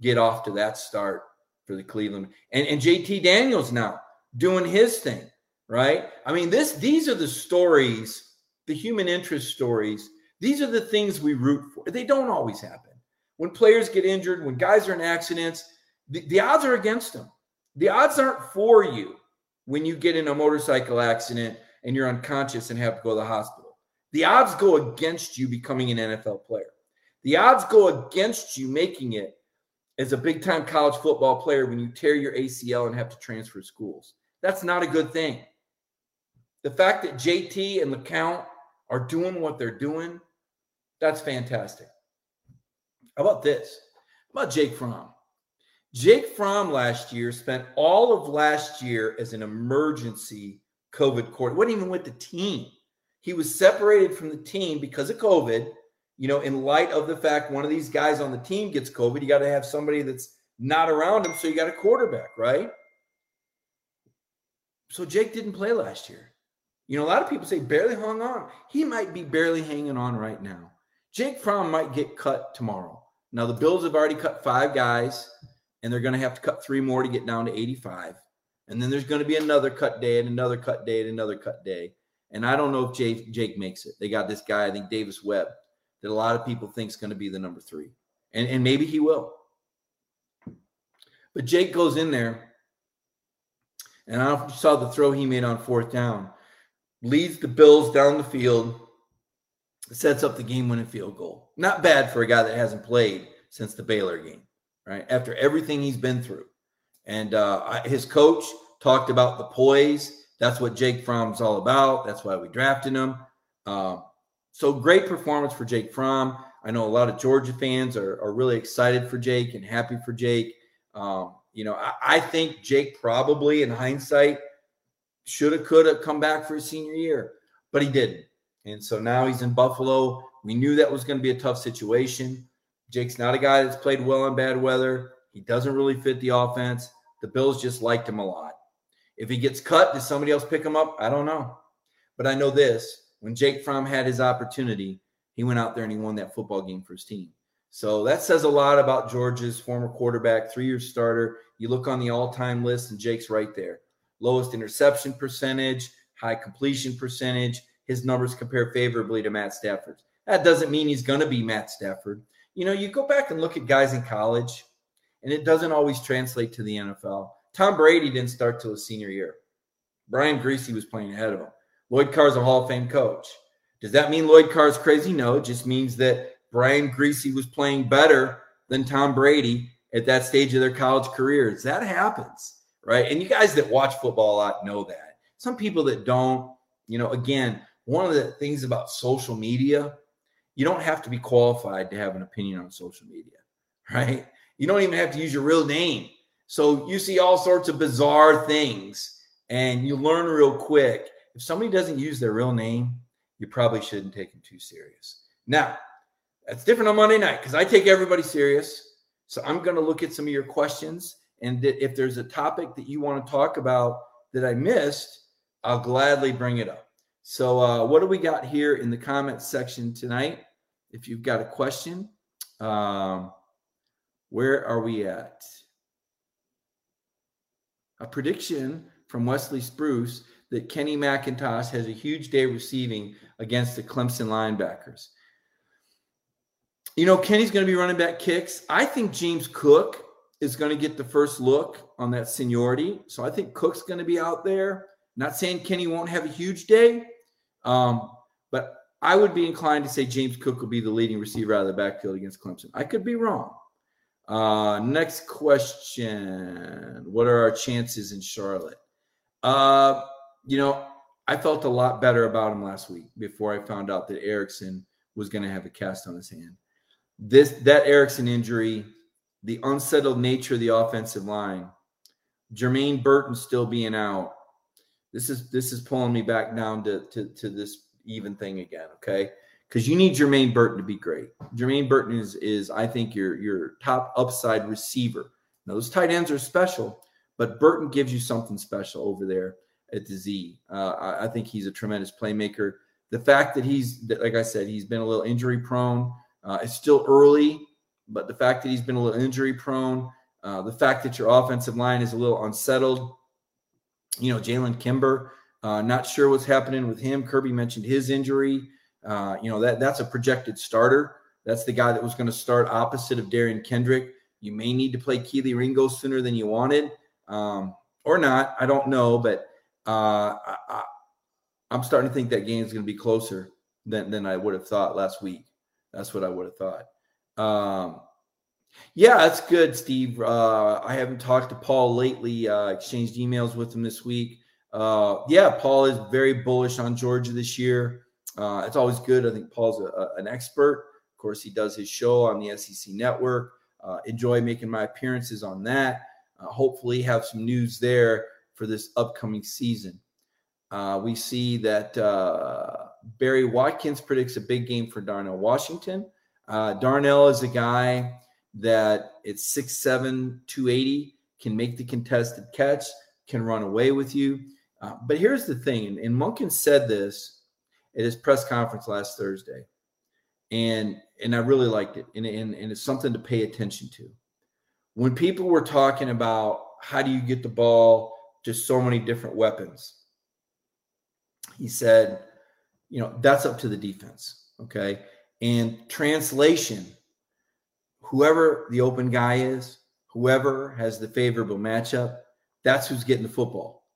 get off to that start for the Cleveland and, and JT Daniels now doing his thing, right? I mean, this these are the stories, the human interest stories. These are the things we root for. They don't always happen. When players get injured, when guys are in accidents, the, the odds are against them. The odds aren't for you when you get in a motorcycle accident and you're unconscious and have to go to the hospital. The odds go against you becoming an NFL player. The odds go against you making it as a big time college football player when you tear your ACL and have to transfer schools. That's not a good thing. The fact that JT and LeCounte are doing what they're doing, that's fantastic. How about this? How about Jake Fromm? Jake Fromm last year spent all of last year as an emergency COVID court. wasn't even with the team. He was separated from the team because of COVID. You know, in light of the fact one of these guys on the team gets COVID, you got to have somebody that's not around him. So you got a quarterback, right? So Jake didn't play last year. You know, a lot of people say barely hung on. He might be barely hanging on right now. Jake Fromm might get cut tomorrow. Now, the Bills have already cut five guys and they're going to have to cut three more to get down to 85. And then there's going to be another cut day and another cut day and another cut day. And I don't know if Jake, Jake makes it. They got this guy, I think Davis Webb, that a lot of people think is going to be the number three. And, and maybe he will. But Jake goes in there, and I saw the throw he made on fourth down, leads the Bills down the field, sets up the game winning field goal. Not bad for a guy that hasn't played since the Baylor game right? After everything he's been through. And uh, his coach talked about the poise. That's what Jake Fromm's all about. That's why we drafted him. Uh, so great performance for Jake Fromm. I know a lot of Georgia fans are, are really excited for Jake and happy for Jake. Um, you know, I, I, think Jake probably, in hindsight, should have, could have come back for his senior year, but he didn't. And so now he's in Buffalo. We knew that was going to be a tough situation. Jake's not a guy that's played well in bad weather. He doesn't really fit the offense. The Bills just liked him a lot. If he gets cut, does somebody else pick him up? I don't know. But I know this when Jake Fromm had his opportunity, he went out there and he won that football game for his team. So that says a lot about Georgia's former quarterback, three year starter. You look on the all time list, and Jake's right there. Lowest interception percentage, high completion percentage. His numbers compare favorably to Matt Stafford. That doesn't mean he's going to be Matt Stafford. You know, you go back and look at guys in college, and it doesn't always translate to the NFL. Tom Brady didn't start till his senior year. Brian Griese was playing ahead of him. Lloyd Carr's a Hall of Fame coach. Does that mean Lloyd Carr's crazy? No, it just means that Brian Griese was playing better than Tom Brady at that stage of their college careers. That happens, right? And you guys that watch football a lot know that. Some people that don't, you know, again, one of the things about social media you don't have to be qualified to have an opinion on social media, right? You don't even have to use your real name. So you see all sorts of bizarre things and you learn real quick. If somebody doesn't use their real name, you probably shouldn't take them too serious. Now, that's different on Monday night because I take everybody serious. So I'm going to look at some of your questions. And if there's a topic that you want to talk about that I missed, I'll gladly bring it up. So, uh, what do we got here in the comments section tonight? If you've got a question, um, where are we at? A prediction from Wesley Spruce that Kenny McIntosh has a huge day receiving against the Clemson linebackers. You know, Kenny's going to be running back kicks. I think James Cook is going to get the first look on that seniority. So I think Cook's going to be out there. Not saying Kenny won't have a huge day, um, but I would be inclined to say James Cook will be the leading receiver out of the backfield against Clemson. I could be wrong. Uh, next question What are our chances in Charlotte? Uh, you know, I felt a lot better about him last week before I found out that Ericson was going to have a cast on his hand. This that Ericson injury, the unsettled nature of the offensive line, Jermaine Burton still being out. This is this is pulling me back down to to, to this even thing again. Okay, because you need Jermaine Burton to be great. Jermaine Burton is is I think your your top upside receiver. Now those tight ends are special, but Burton gives you something special over there at the Z. Uh, I, I think he's a tremendous playmaker. The fact that he's like I said, he's been a little injury prone. Uh, it's still early, but the fact that he's been a little injury prone, uh, the fact that your offensive line is a little unsettled. You know, Jalen Kimber, uh, not sure what's happening with him. Kirby mentioned his injury. Uh, you know that that's a projected starter. That's the guy that was going to start opposite of Derion Kendrick. You may need to play Kelee Ringo sooner than you wanted, um, or not. I don't know, but uh, I, am starting to think that game is going to be closer than than I would have thought last week. That's what I would have thought. Um, yeah, that's good, Steve. Uh, I haven't talked to Paul lately. Uh, exchanged emails with him this week. Uh, yeah, Paul is very bullish on Georgia this year. Uh, it's always good. I think Paul's a, a, an expert. Of course, he does his show on the SEC Network. Uh, enjoy making my appearances on that. Uh, hopefully, have some news there for this upcoming season. Uh, we see that uh, Barry Watkins predicts a big game for Darnell Washington. Uh, Darnell is a guy that it's 6'7, 280, can make the contested catch, can run away with you. but here's the thing, and, Monken said this at his press conference last Thursday, and and I really liked it, and, and, and it's something to pay attention to. When people were talking about how do you get the ball to so many different weapons, he said, you know, that's up to the defense. Okay. And translation, whoever the open guy is, whoever has the favorable matchup, that's who's getting the football.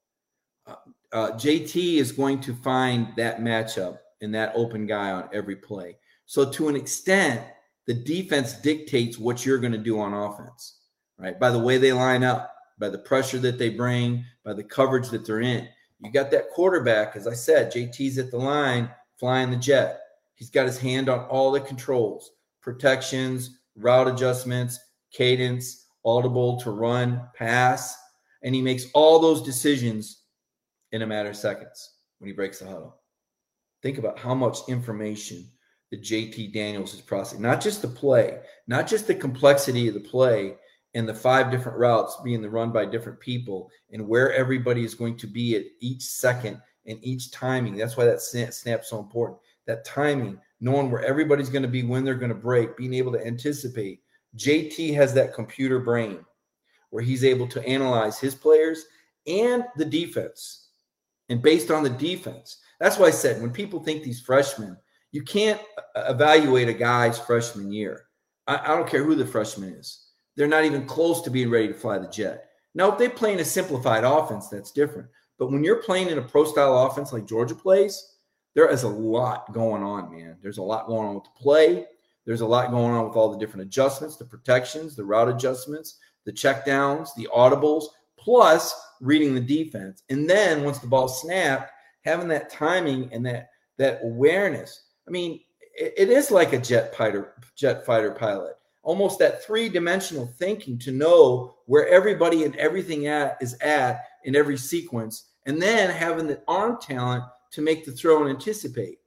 Uh, uh, JT is going to find that matchup and that open guy on every play. So, to an extent, the defense dictates what you're going to do on offense, right? By the way they line up, by the pressure that they bring, by the coverage that they're in. You got that quarterback, as I said, JT's at the line flying the jet. He's got his hand on all the controls, protections, route adjustments, cadence, audible to run, pass, and he makes all those decisions in a matter of seconds when he breaks the huddle. Think about how much information the JT Daniels is processing, not just the play, not just the complexity of the play and the five different routes being the run by different people and where everybody is going to be at each second and each timing. That's why that snap, snap's so important. That timing, knowing where everybody's going to be when they're going to break, being able to anticipate. JT has that computer brain where he's able to analyze his players and the defense and based on the defense. That's why I said when people think these freshmen, you can't evaluate a guy's freshman year. I, I, don't care who the freshman is. They're not even close to being ready to fly the jet. Now, if they play in a simplified offense, that's different. But when you're playing in a pro style offense like Georgia plays, there is a lot going on, man. There's a lot going on with the play. There's a lot going on with all the different adjustments, the protections, the route adjustments, the checkdowns, the audibles, plus reading the defense. And then once the ball snapped, having that timing and that that awareness. I mean, it, it is like a jet fighter jet fighter pilot. Almost that three-dimensional thinking to know where everybody and everything at is at in every sequence, and then having the arm talent to make the throw and anticipate.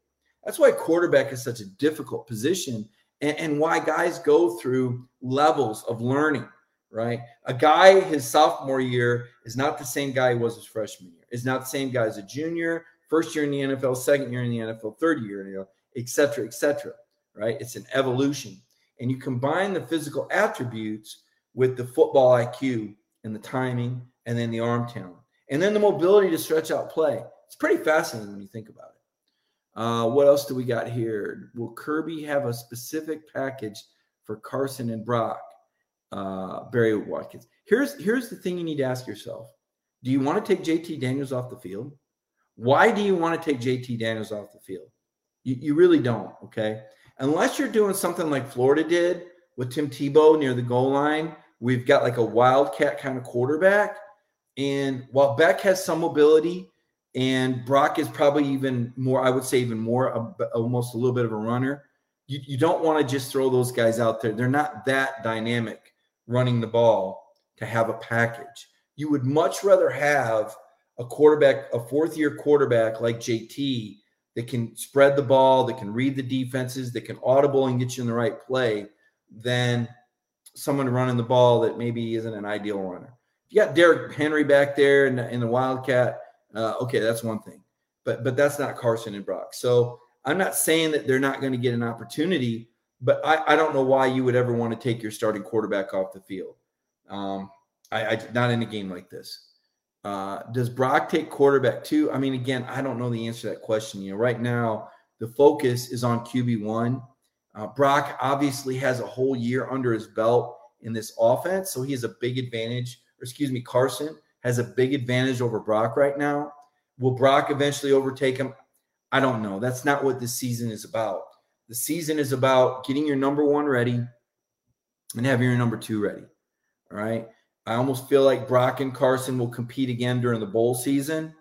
That's why quarterback is such a difficult position and, and why guys go through levels of learning right? A guy his sophomore year is not the same guy he was his freshman year. Is not the same guy as a junior, first year in the NFL, second year in the NFL, third year, you know, et cetera, et cetera, right? It's an evolution. And you combine the physical attributes with the football IQ and the timing and then the arm talent and then the mobility to stretch out play. It's pretty fascinating when you think about it. Uh, what else do we got here? Will Kirby have a specific package for Carson and Brock? uh, Barry Watkins. Here's here's the thing you need to ask yourself: Do you want to take JT Daniels off the field? Why do you want to take JT Daniels off the field? You, you really don't. Okay, unless you're doing something like Florida did with Tim Tebow near the goal line. We've got like a wildcat kind of quarterback, and while Beck has some mobility, and Brock is probably even more, I would say, even more, almost a little bit of a runner. You, you don't want to just throw those guys out there. They're not that dynamic running the ball to have a package. You would much rather have a quarterback, a fourth year quarterback like JT that can spread the ball, that can read the defenses, that can audible and get you in the right play than someone running the ball that maybe isn't an ideal runner. You got Derrick Henry back there in the, in the Wildcat, uh, okay, that's one thing. But but that's not Carson and Brock. So I'm not saying that they're not going to get an opportunity, but I, I don't know why you would ever want to take your starting quarterback off the field. Um, I, I not in a game like this. Uh, does Brock take quarterback too? I mean, again, I don't know the answer to that question. You know, right now the focus is on QB one. Uh, Brock obviously has a whole year under his belt in this offense, so he has a big advantage. Or excuse me, Carson has a big advantage over Brock right now. Will Brock eventually overtake him? I don't know. That's not what this season is about. The season is about getting your number one ready and having your number two ready. All right. I almost feel like Brock and Carson will compete again during the bowl season.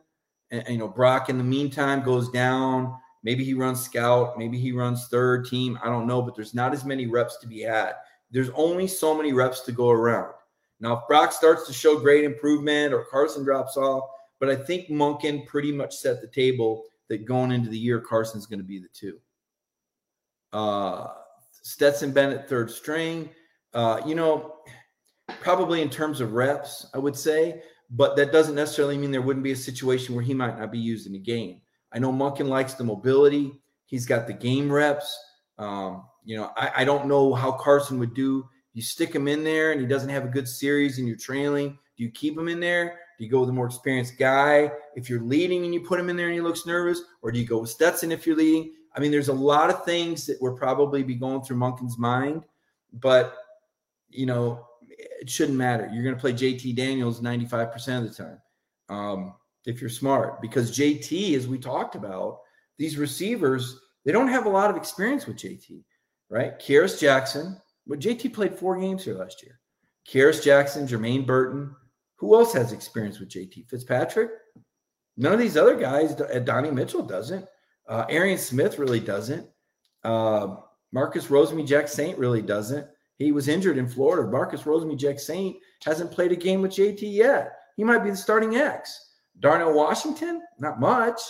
And, and, you know, Brock in the meantime goes down. Maybe he runs scout. Maybe he runs third team. I don't know, but there's not as many reps to be had. There's only so many reps to go around. Now, if Brock starts to show great improvement or Carson drops off, but I think Monken pretty much set the table that going into the year, Carson's going to be the two. Uh, Stetson Bennett, third string. Uh, you know, probably in terms of reps, I would say, but that doesn't necessarily mean there wouldn't be a situation where he might not be used in a game. I know Monken likes the mobility. He's got the game reps. Um, you know, I, I, don't know how Carson would do. You stick him in there and he doesn't have a good series and you're trailing. Do you keep him in there? Do you go with a more experienced guy if you're leading and you put him in there and he looks nervous? Or do you go with Stetson if you're leading? I mean, there's a lot of things that will probably be going through Monken's mind, but you know, it shouldn't matter. You're going to play JT Daniels 95% of the time um, if you're smart, because JT, as we talked about, these receivers, they don't have a lot of experience with JT, right? Kearis Jackson, but JT played four games here last year. Kearis Jackson, Jermaine Burton. Who else has experience with JT? Fitzpatrick? None of these other guys. Uh, Donnie Mitchell doesn't. Uh, Arian Smith really doesn't. Uh, Marcus Rosemy-Jacksaint really doesn't. He was injured in Florida. Marcus Rosemy-Jacksaint hasn't played a game with JT yet. He might be the starting X. Darnell Washington, not much.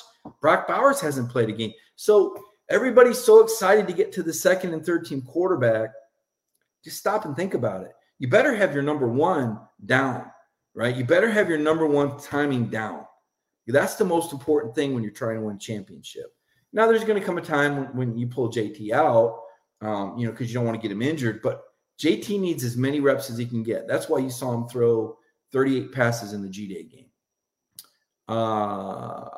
Brock Bowers hasn't played a game. So everybody's so excited to get to the second and third team quarterback. Just stop and think about it. You better have your number one down, right? You better have your number one timing down. That's the most important thing when you're trying to win a championship. Now, there's going to come a time when, when you pull JT out, um, you know, because you don't want to get him injured. But JT needs as many reps as he can get. That's why you saw him throw 38 passes in the G Day game. Uh,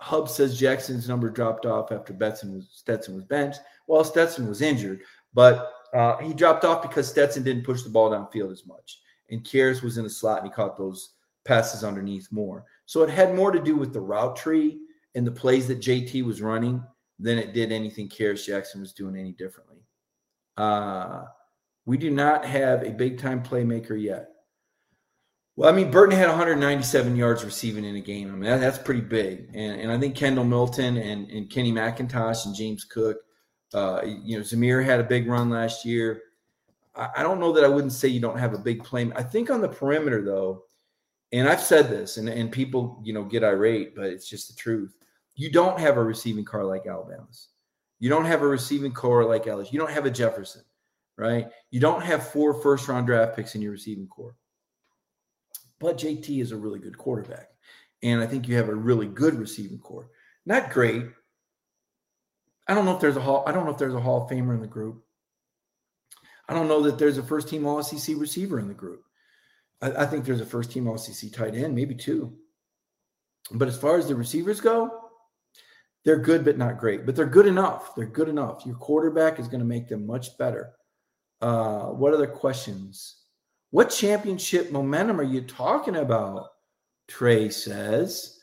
Hub says Jackson's number dropped off after Betson was Stetson was benched. Well, Stetson was injured, but uh, he dropped off because Stetson didn't push the ball downfield as much, and Kearis was in the slot and he caught those passes underneath more. So it had more to do with the route tree and the plays that JT was running than it did anything Kearis Jackson was doing any differently. Uh, we do not have a big time playmaker yet. Well, I mean, Burton had 197 yards receiving in a game. I mean, that, that's pretty big. And, and I think Kendall Milton and, and Kenny McIntosh and James Cook, uh, you know, Zamir had a big run last year. I, I don't know that I wouldn't say you don't have a big play. I think on the perimeter, though, and I've said this, and, and people, you know, get irate, but it's just the truth. You don't have a receiving car like Alabama's. You don't have a receiving core like LSU. You don't have a Jefferson right? You don't have four first round draft picks in your receiving core. But JT is a really good quarterback. And I think you have a really good receiving core. Not great. I don't know if there's a hall. I don't know if there's a Hall of Famer in the group. I don't know that there's a first team All SEC receiver in the group. I, I think there's a first team All SEC tight end, maybe two. But as far as the receivers go, they're good, but not great. But they're good enough. They're good enough. Your quarterback is going to make them much better. Uh, what other questions? What championship momentum are you talking about? Trey says.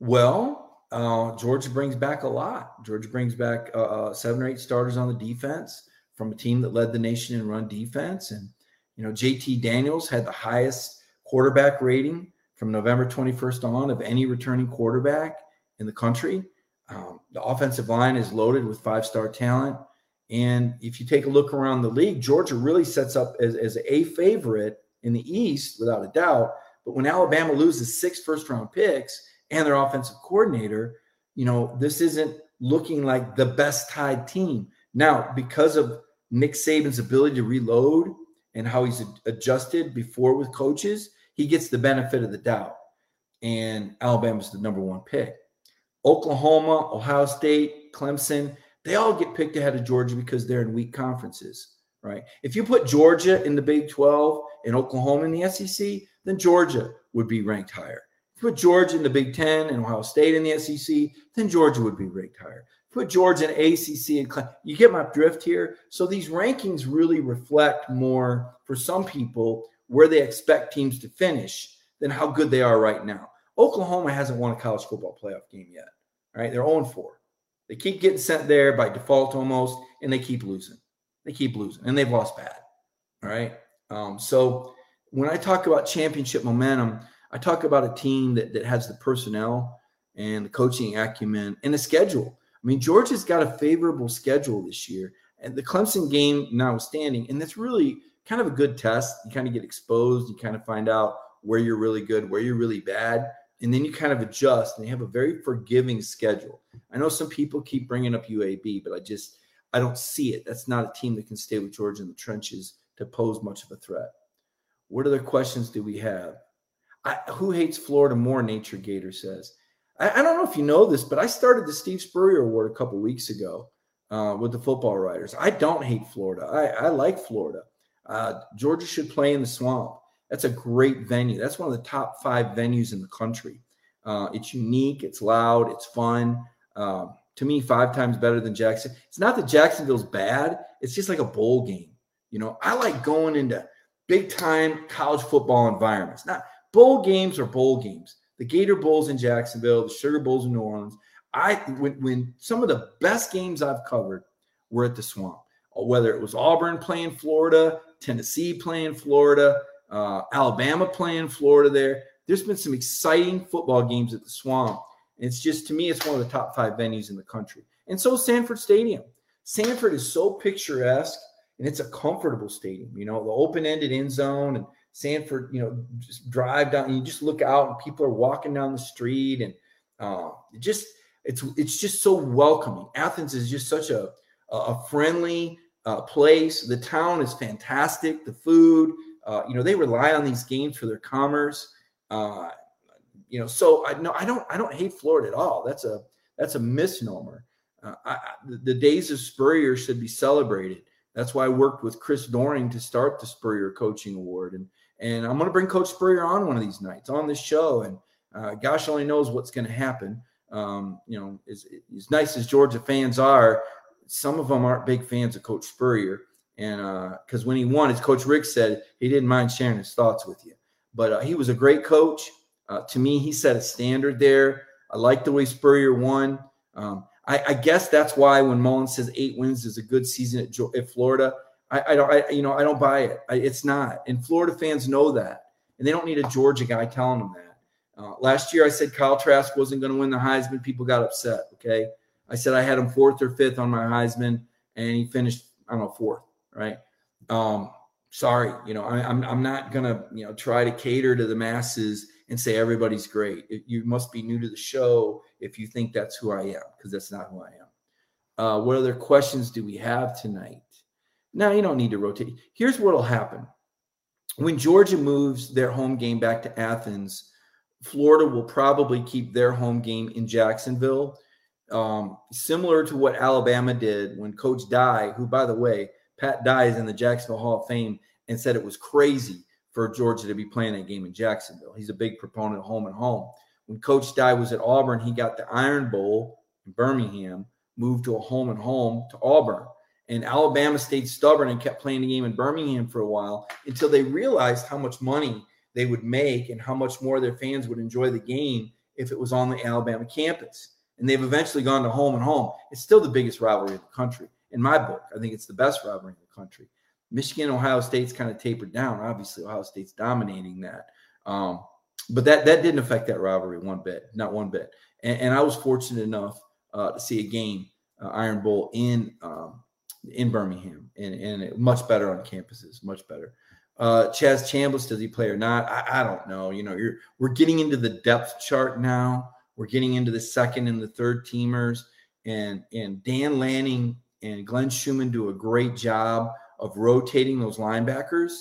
Well, uh, Georgia brings back a lot. Georgia brings back uh, uh seven or eight starters on the defense from a team that led the nation in run defense. And, you know, JT Daniels had the highest quarterback rating from November 21st on of any returning quarterback in the country. Um, the offensive line is loaded with five star talent. And if you take a look around the league, Georgia really sets up as, as a favorite in the East, without a doubt. But when Alabama loses six first round picks and their offensive coordinator, you know, this isn't looking like the best tied team. Now, because of Nick Saban's ability to reload and how he's adjusted before with coaches, he gets the benefit of the doubt. And Alabama's the number one pick. Oklahoma, Ohio State, Clemson, they all get picked ahead of Georgia because they're in weak conferences, right? If you put Georgia in the Big 12 and Oklahoma in the SEC, then Georgia would be ranked higher. Put Georgia in the Big 10 and Ohio State in the SEC, then Georgia would be ranked higher. Put Georgia in ACC and. You get my drift here. So these rankings really reflect more for some people where they expect teams to finish than how good they are right now. Oklahoma hasn't won a college football playoff game yet. Right? They're 0 4. They keep getting sent there by default almost, and they keep losing. They keep losing, and they've lost bad. All right. Um, so when I talk about championship momentum, I talk about a team that, that has the personnel and the coaching acumen and the schedule. I mean, Georgia's got a favorable schedule this year, and the Clemson game notwithstanding, and that's really kind of a good test. You kind of get exposed, you kind of find out where you're really good, where you're really bad and then you kind of adjust and they have a very forgiving schedule i know some people keep bringing up uab but i just i don't see it that's not a team that can stay with georgia in the trenches to pose much of a threat what other questions do we have I, who hates florida more nature gator says I, I, don't know if you know this but i started the steve spurrier award a couple weeks ago uh, with the football writers i don't hate florida i, I like florida uh, georgia should play in the swamp that's a great venue. That's one of the top five venues in the country. Uh, it's unique, it's loud, it's fun. Uh, to me, five times better than Jackson. It's not that Jacksonville's bad. It's just like a bowl game. You know, I like going into big time college football environments. Not bowl games or bowl games. The Gator Bowls in Jacksonville, the Sugar Bowls in New Orleans. I when, when some of the best games I've covered were at the Swamp. Whether it was Auburn playing Florida, Tennessee playing Florida, uh, Alabama playing Florida there. There's been some exciting football games at the Swamp. It's just to me, it's one of the top five venues in the country. And so Sanford Stadium. Sanford is so picturesque and it's a comfortable stadium. You know, the open-ended end zone and Sanford, you know, just drive down and you just look out and people are walking down the street and uh, just it's it's just so welcoming. Athens is just such a a friendly uh, place. The town is fantastic. The food, uh, you know, they rely on these games for their commerce. Uh, you know, so I no, I don't, I don't hate Florida at all. That's a that's a misnomer. Uh, I, the days of Spurrier should be celebrated. That's why I worked with Chris Doering to start the Spurrier Coaching Award, and and I'm going to bring Coach Spurrier on one of these nights on this show. And uh, gosh only knows what's going to happen. Um, you know, as, as nice as Georgia fans are, some of them aren't big fans of Coach Spurrier. And because uh, when he won, as Coach Rick said, he didn't mind sharing his thoughts with you. But uh, he was a great coach. Uh, to me, he set a standard there. I like the way Spurrier won. Um, I, I, guess that's why when Mullen says eight wins is a good season at, at Florida, I, I, don't, I, you know, I don't buy it. it's not, and Florida fans know that, and they don't need a Georgia guy telling them that. Uh, last year, I said Kyle Trask wasn't going to win the Heisman. People got upset. Okay, I said I had him fourth or fifth on my Heisman, and he finished I don't know fourth right? Um, sorry, you know, I, am I'm, I'm not gonna you know try to cater to the masses and say everybody's great. You must be new to the show if you think that's who I am, because that's not who I am. Uh, what other questions do we have tonight? Now you don't need to rotate. Here's what'll happen when Georgia moves their home game back to Athens. Florida will probably keep their home game in Jacksonville, um, similar to what Alabama did when Coach Dye, who, by the way, Pat Dye is in the Jacksonville Hall of Fame and said it was crazy for Georgia to be playing that game in Jacksonville. He's a big proponent of home and home. When Coach Dye was at Auburn, he got the Iron Bowl in Birmingham, moved to a home and home to Auburn. And Alabama stayed stubborn and kept playing the game in Birmingham for a while until they realized how much money they would make and how much more their fans would enjoy the game if it was on the Alabama campus. And they've eventually gone to home and home. It's still the biggest rivalry in the country in my book. I think it's the best rivalry in the country. Michigan, Ohio State's kind of tapered down. Obviously, Ohio State's dominating that. Um, but that that didn't affect that rivalry one bit, not one bit. And, and I was fortunate enough uh, to see a game, uh, Iron Bowl in um, in Birmingham, and, and much better on campuses, much better. Uh, Chaz Chambliss, does he play or not? I, I don't know. You know, you're we're getting into the depth chart now. We're getting into the second and the third teamers, and and Dan Lanning and Glenn Schumann do a great job of rotating those linebackers.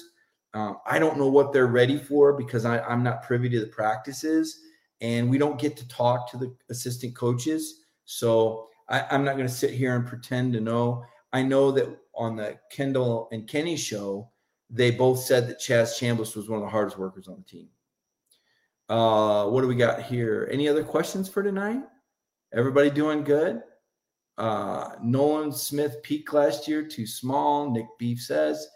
Um, I don't know what they're ready for because I, I'm not privy to the practices, and we don't get to talk to the assistant coaches. So I, I'm not going to sit here and pretend to know. I know that on the Kendall and Kenny show, they both said that Chaz Chambliss was one of the hardest workers on the team. Uh, what do we got here? Any other questions for tonight? Everybody doing good? Uh, Nolan Smith peaked last year, too small. Nick Beef says,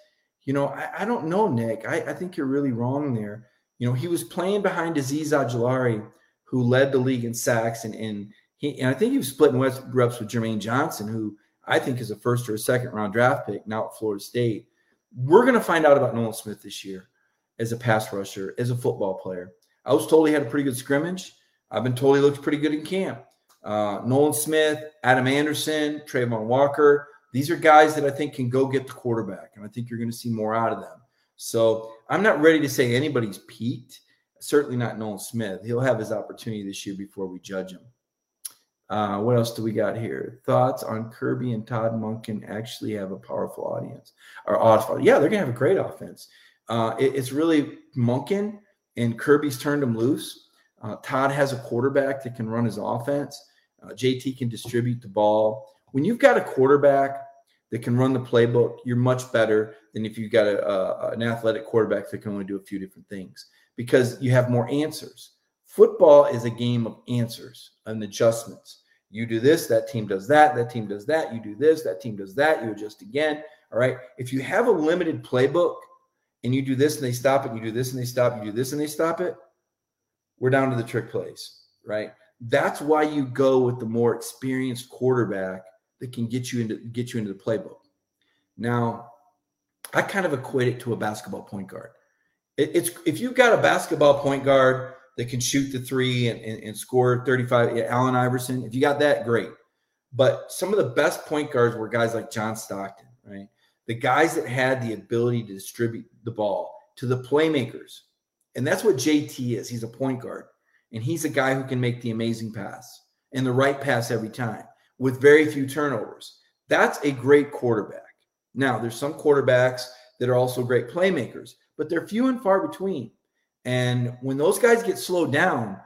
you know, I, I don't know, Nick. I, I, think you're really wrong there. You know, he was playing behind Azeez Ojulari, who led the league in sacks, and and he and I think he was splitting reps with Jermaine Johnson, who I think is a first or a second round draft pick now at Florida State. We're going to find out about Nolan Smith this year as a pass rusher, as a football player. I was told he had a pretty good scrimmage. I've been told he looked pretty good in camp. Uh, Nolan Smith, Adam Anderson, Travon Walker. These are guys that I think can go get the quarterback, and I think you're going to see more out of them. So I'm not ready to say anybody's peaked. Certainly not Nolan Smith. He'll have his opportunity this year before we judge him. Uh, what else do we got here? Thoughts on Kirby and Todd Monken actually have a powerful audience or audience? Yeah, they're gonna have a great offense. Uh, it, it's really Monken and Kirby's turned them loose. Uh, Todd has a quarterback that can run his offense. Uh, JT can distribute the ball. When you've got a quarterback that can run the playbook, you're much better than if you've got a, a, an athletic quarterback that can only do a few different things because you have more answers. Football is a game of answers and adjustments. You do this, that team does that, that team does that, you do this, that team does that, you adjust again. All right. If you have a limited playbook and you do this and they stop it, you do this and they stop, you do this and they stop it, we're down to the trick plays, right? That's why you go with the more experienced quarterback that can get you into get you into the playbook. Now, I kind of equate it to a basketball point guard. It, it's if you've got a basketball point guard that can shoot the three and, and, and score 35. Yeah, Allen Iverson, if you got that, great. But some of the best point guards were guys like John Stockton, right? The guys that had the ability to distribute the ball to the playmakers. And that's what JT is. He's a point guard. And he's a guy who can make the amazing pass and the right pass every time with very few turnovers. That's a great quarterback. Now, there's some quarterbacks that are also great playmakers, but they're few and far between. And when those guys get slowed down,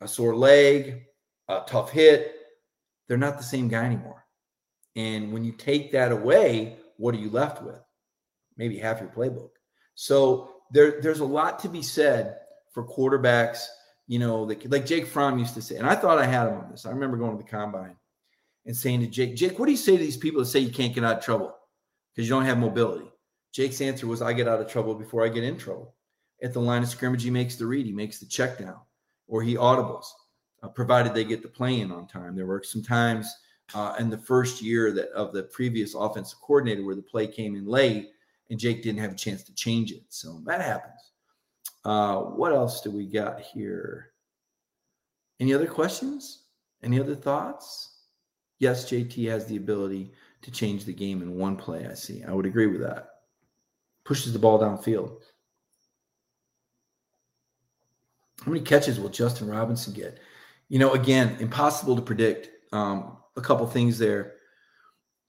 a sore leg, a tough hit, they're not the same guy anymore. And when you take that away, what are you left with? Maybe half your playbook. So there, there's a lot to be said for quarterbacks, you know, that, like Jake Fromm used to say, and I thought I had him on this. I remember going to the combine and saying to Jake, Jake, what do you say to these people that say you can't get out of trouble because you don't have mobility? Jake's answer was, I get out of trouble before I get in trouble at the line of scrimmage, he makes the read, he makes the check down, or he audibles, uh, provided they get the play in on time. There were some times uh, in the first year that of the previous offensive coordinator where the play came in late and Jake didn't have a chance to change it. So that happens. Uh, what else do we got here? Any other questions? Any other thoughts? Yes, JT has the ability to change the game in one play. I see. I would agree with that. Pushes the ball downfield. How many catches will Justin Robinson get? You know, again, impossible to predict. Um, a couple things there.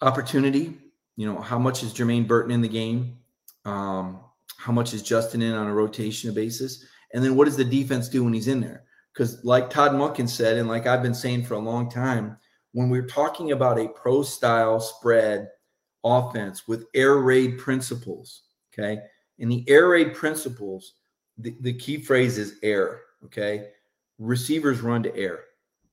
Opportunity, you know, how much is Jermaine Burton in the game? Um, how much is Justin in on a rotation basis? And then what does the defense do when he's in there? Because, like Todd Monken said, and like I've been saying for a long time, when we're talking about a pro style spread offense with air raid principles, okay, and the air raid principles the, the key phrase is air. Okay. Receivers run to air,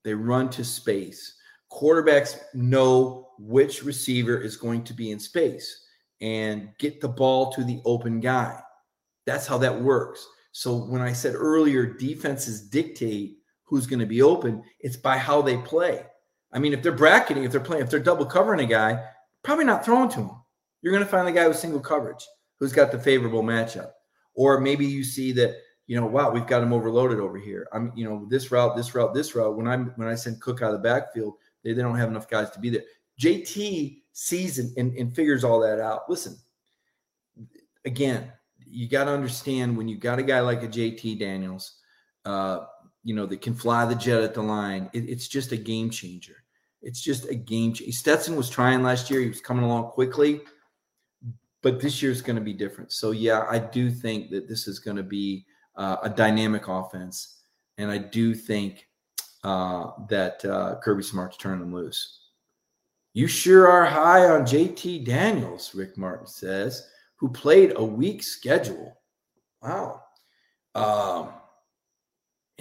they run to space. Quarterbacks know which receiver is going to be in space and get the ball to the open guy. That's how that works. So when I said earlier, defenses dictate who's going to be open, it's by how they play. I mean, if they're bracketing, if they're playing, if they're double covering a guy, probably not throwing to him. You're going to find the guy with single coverage who's got the favorable matchup. Or maybe you see that, you know, wow, we've got him overloaded over here. I'm, you know, this route, this route, this route. When I'm when I send Cook out of the backfield, they, they don't have enough guys to be there. JT sees and, and, and figures all that out. Listen, again, you got to understand when you got a guy like a JT Daniels, uh, you know, that can fly the jet at the line, it, it's just a game changer. It's just a game changer. Stetson was trying last year. He was coming along quickly, but this year's going to be different. So, yeah, I do think that this is going to be uh, a dynamic offense. And I do think uh, that uh, Kirby Smart's turning them loose. You sure are high on JT Daniels, Rick Martin says, who played a weak schedule. Wow. Um,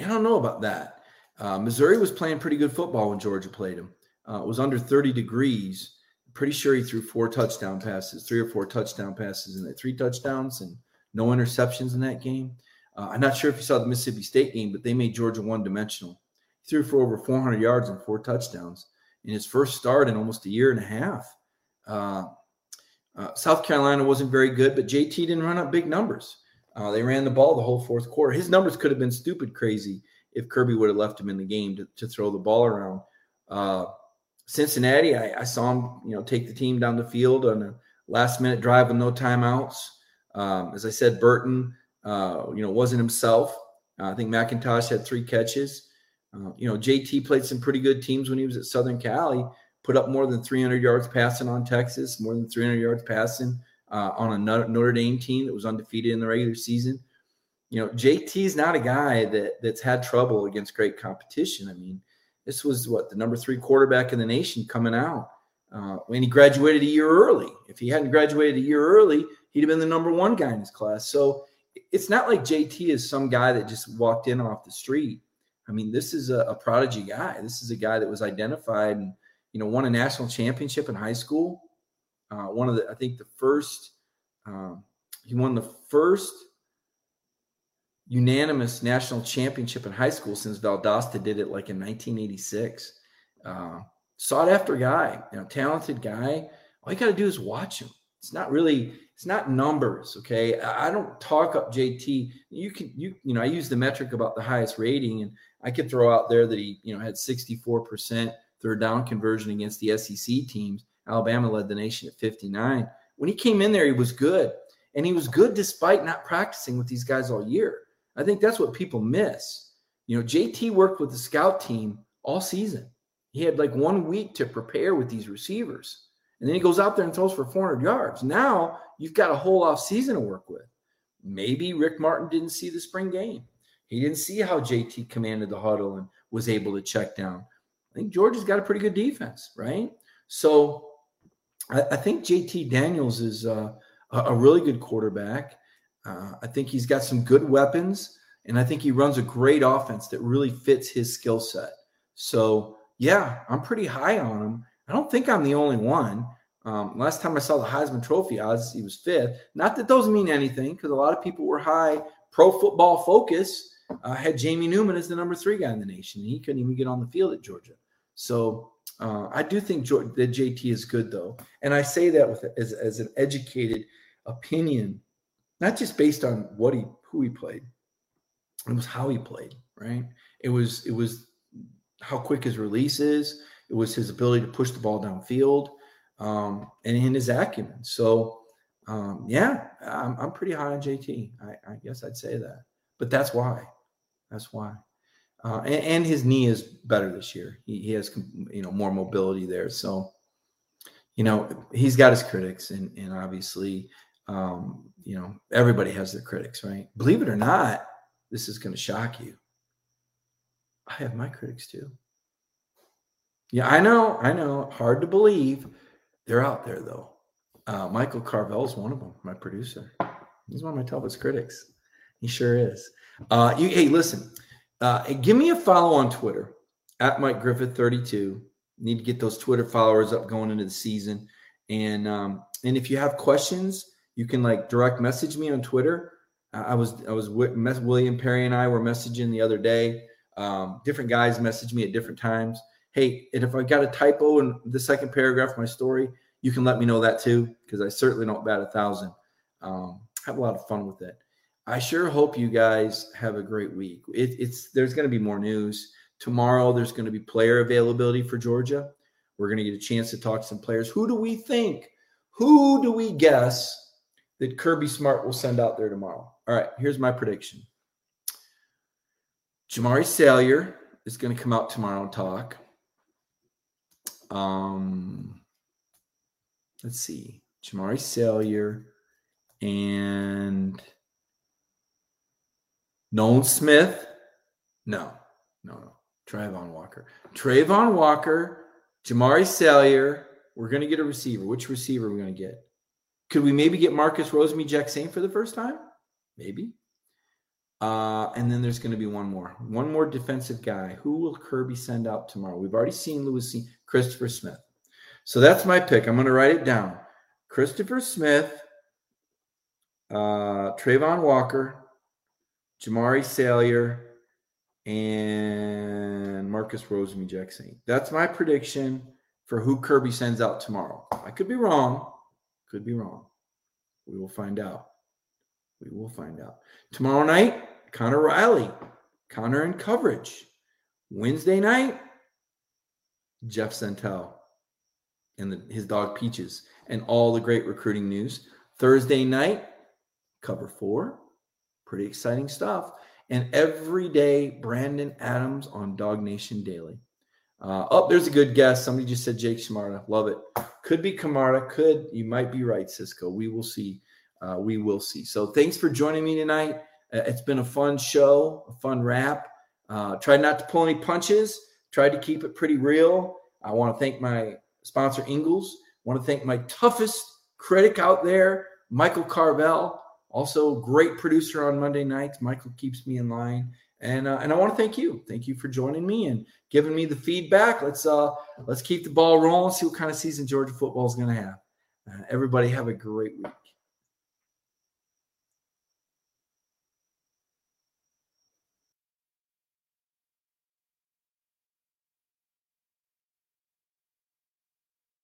I don't know about that. Uh, Missouri was playing pretty good football when Georgia played him. Uh, it was under 30 degrees. Pretty sure he threw four touchdown passes, three or four touchdown passes, and three touchdowns and no interceptions in that game. Uh, I'm not sure if you saw the Mississippi State game, but they made Georgia one dimensional. He threw for over 400 yards and four touchdowns in his first start in almost a year and a half. Uh, uh, South Carolina wasn't very good, but JT didn't run up big numbers. Uh, they ran the ball the whole fourth quarter. His numbers could have been stupid crazy if Kirby would have left him in the game to, to throw the ball around. Cincinnati, I, I, saw him, you know, take the team down the field on a last minute drive with no timeouts. Um, as I said, Burton, uh, you know, wasn't himself. Uh, I think McIntosh had three catches. Uh, you know, JT played some pretty good teams when he was at Southern Cal. He put up more than 300 yards passing on Texas, more than 300 yards passing uh, on a Notre Dame team that was undefeated in the regular season. You know, JT is not a guy that that's had trouble against great competition. I mean, this was what the number three quarterback in the nation coming out uh, when he graduated a year early. If he hadn't graduated a year early, he'd have been the number one guy in his class. So it's not like JT is some guy that just walked in off the street. I mean, this is a, a prodigy guy. This is a guy that was identified and you know won a national championship in high school. Uh, one of the, I think the first, um, he won the first unanimous national championship in high school since Valdosta did it like in 1986. Uh, sought after guy, you know, talented guy. All you got to do is watch him. It's not really, it's not numbers. Okay. I don't talk up JT. You can, you, you know, I use the metric about the highest rating and I could throw out there that he, you know, had 64% third down conversion against the SEC teams. Alabama led the nation at 59. When he came in there, he was good. And he was good despite not practicing with these guys all year. I think that's what people miss. You know, JT worked with the scout team all season. He had like one week to prepare with these receivers. And then he goes out there and throws for 400 yards. Now you've got a whole off season to work with. Maybe Rick Martin didn't see the spring game. He didn't see how JT commanded the huddle and was able to check down. I think Georgia's got a pretty good defense, right? So I, I think JT Daniels is uh, a really good quarterback. Uh, I think he's got some good weapons, and I think he runs a great offense that really fits his skill set. So yeah, I'm pretty high on him. I don't think I'm the only one. Um, last time I saw the Heisman Trophy odds, he was fifth. Not that those mean anything, because a lot of people were high pro football focus uh, had Jamie Newman as the number three guy in the nation. He couldn't even get on the field at Georgia. So uh, I do think Georgia, that JT is good, though, and I say that with as, as an educated opinion, not just based on what he who he played. It was how he played, right? It was it was how quick his release is. It was his ability to push the ball downfield, um, and in his acumen. So, um, yeah, I'm, I'm pretty high on JT. I, I guess I'd say that, but that's why. That's why. Uh, and, and, his knee is better this year. He, he has you know more mobility there. So, you know, he's got his critics, and and obviously, um, you know, everybody has their critics, right? Believe it or not, this is going to shock you. I have my critics too. Yeah, I know, I know. Hard to believe. They're out there though. Uh, Michael Carvell is one of them, my producer. He's one of my toughest critics. He sure is. Uh, you, hey, listen, uh, give me a follow on Twitter at Mike Griffith 32. Need to get those Twitter followers up going into the season. And um, and if you have questions, you can like direct message me on Twitter. I was I was with William Perry and I were messaging the other day. Um, different guys message me at different times. Hey, and if I got a typo in the second paragraph of my story, you can let me know that too, because I certainly don't bat a thousand. Um, have a lot of fun with it. I sure hope you guys have a great week. It, it's there's going to be more news tomorrow. There's going to be player availability for Georgia. We're going to get a chance to talk to some players. Who do we think? Who do we guess that Kirby Smart will send out there tomorrow. All right, here's my prediction. Jamaree Salyer is going to come out tomorrow and talk. Um, let's see, Jamaree Salyer and Nolan Smith. No, no, no. Travon Walker. Travon Walker, Jamaree Salyer. We're going to get a receiver. Which receiver are we going to get? Could we maybe get Marcus Rosemy-Jacksaint for the first time? Maybe. Uh, and then there's going to be one more, one more defensive guy. Who will Kirby send out tomorrow? We've already seen Lewis, Christopher Smith. So that's my pick. I'm going to write it down. Christopher Smith, uh, Travon Walker, Jamaree Salyer, and Marcus Rosemy-Jacksaint. That's my prediction for who Kirby sends out tomorrow. I could be wrong. Could be wrong. We will find out. We will find out. Tomorrow night, Connor Riley, Connor in coverage. Wednesday night, Jeff Sentell and the, his dog Peaches and all the great recruiting news. Thursday night, cover four. Pretty exciting stuff. And every day, Brandon Adams on DawgNation Daily. Uh, oh, there's a good guess. Somebody just said Jake Camarda. Love it. Could be Camarda. Could. You might be right, Cisco. We will see. Uh, we will see. So thanks for joining me tonight. Uh, it's been a fun show, a fun wrap. Uh, tried not to pull any punches. Tried to keep it pretty real. I want to thank my sponsor, Ingles. Want to thank my toughest critic out there, Michael Carvell. Also, great producer on Monday nights. Michael keeps me in line. And, uh, and I want to thank you. Thank you for joining me and giving me the feedback. Let's uh let's keep the ball rolling. See what kind of season Georgia football is going to have. Uh, everybody have a great week.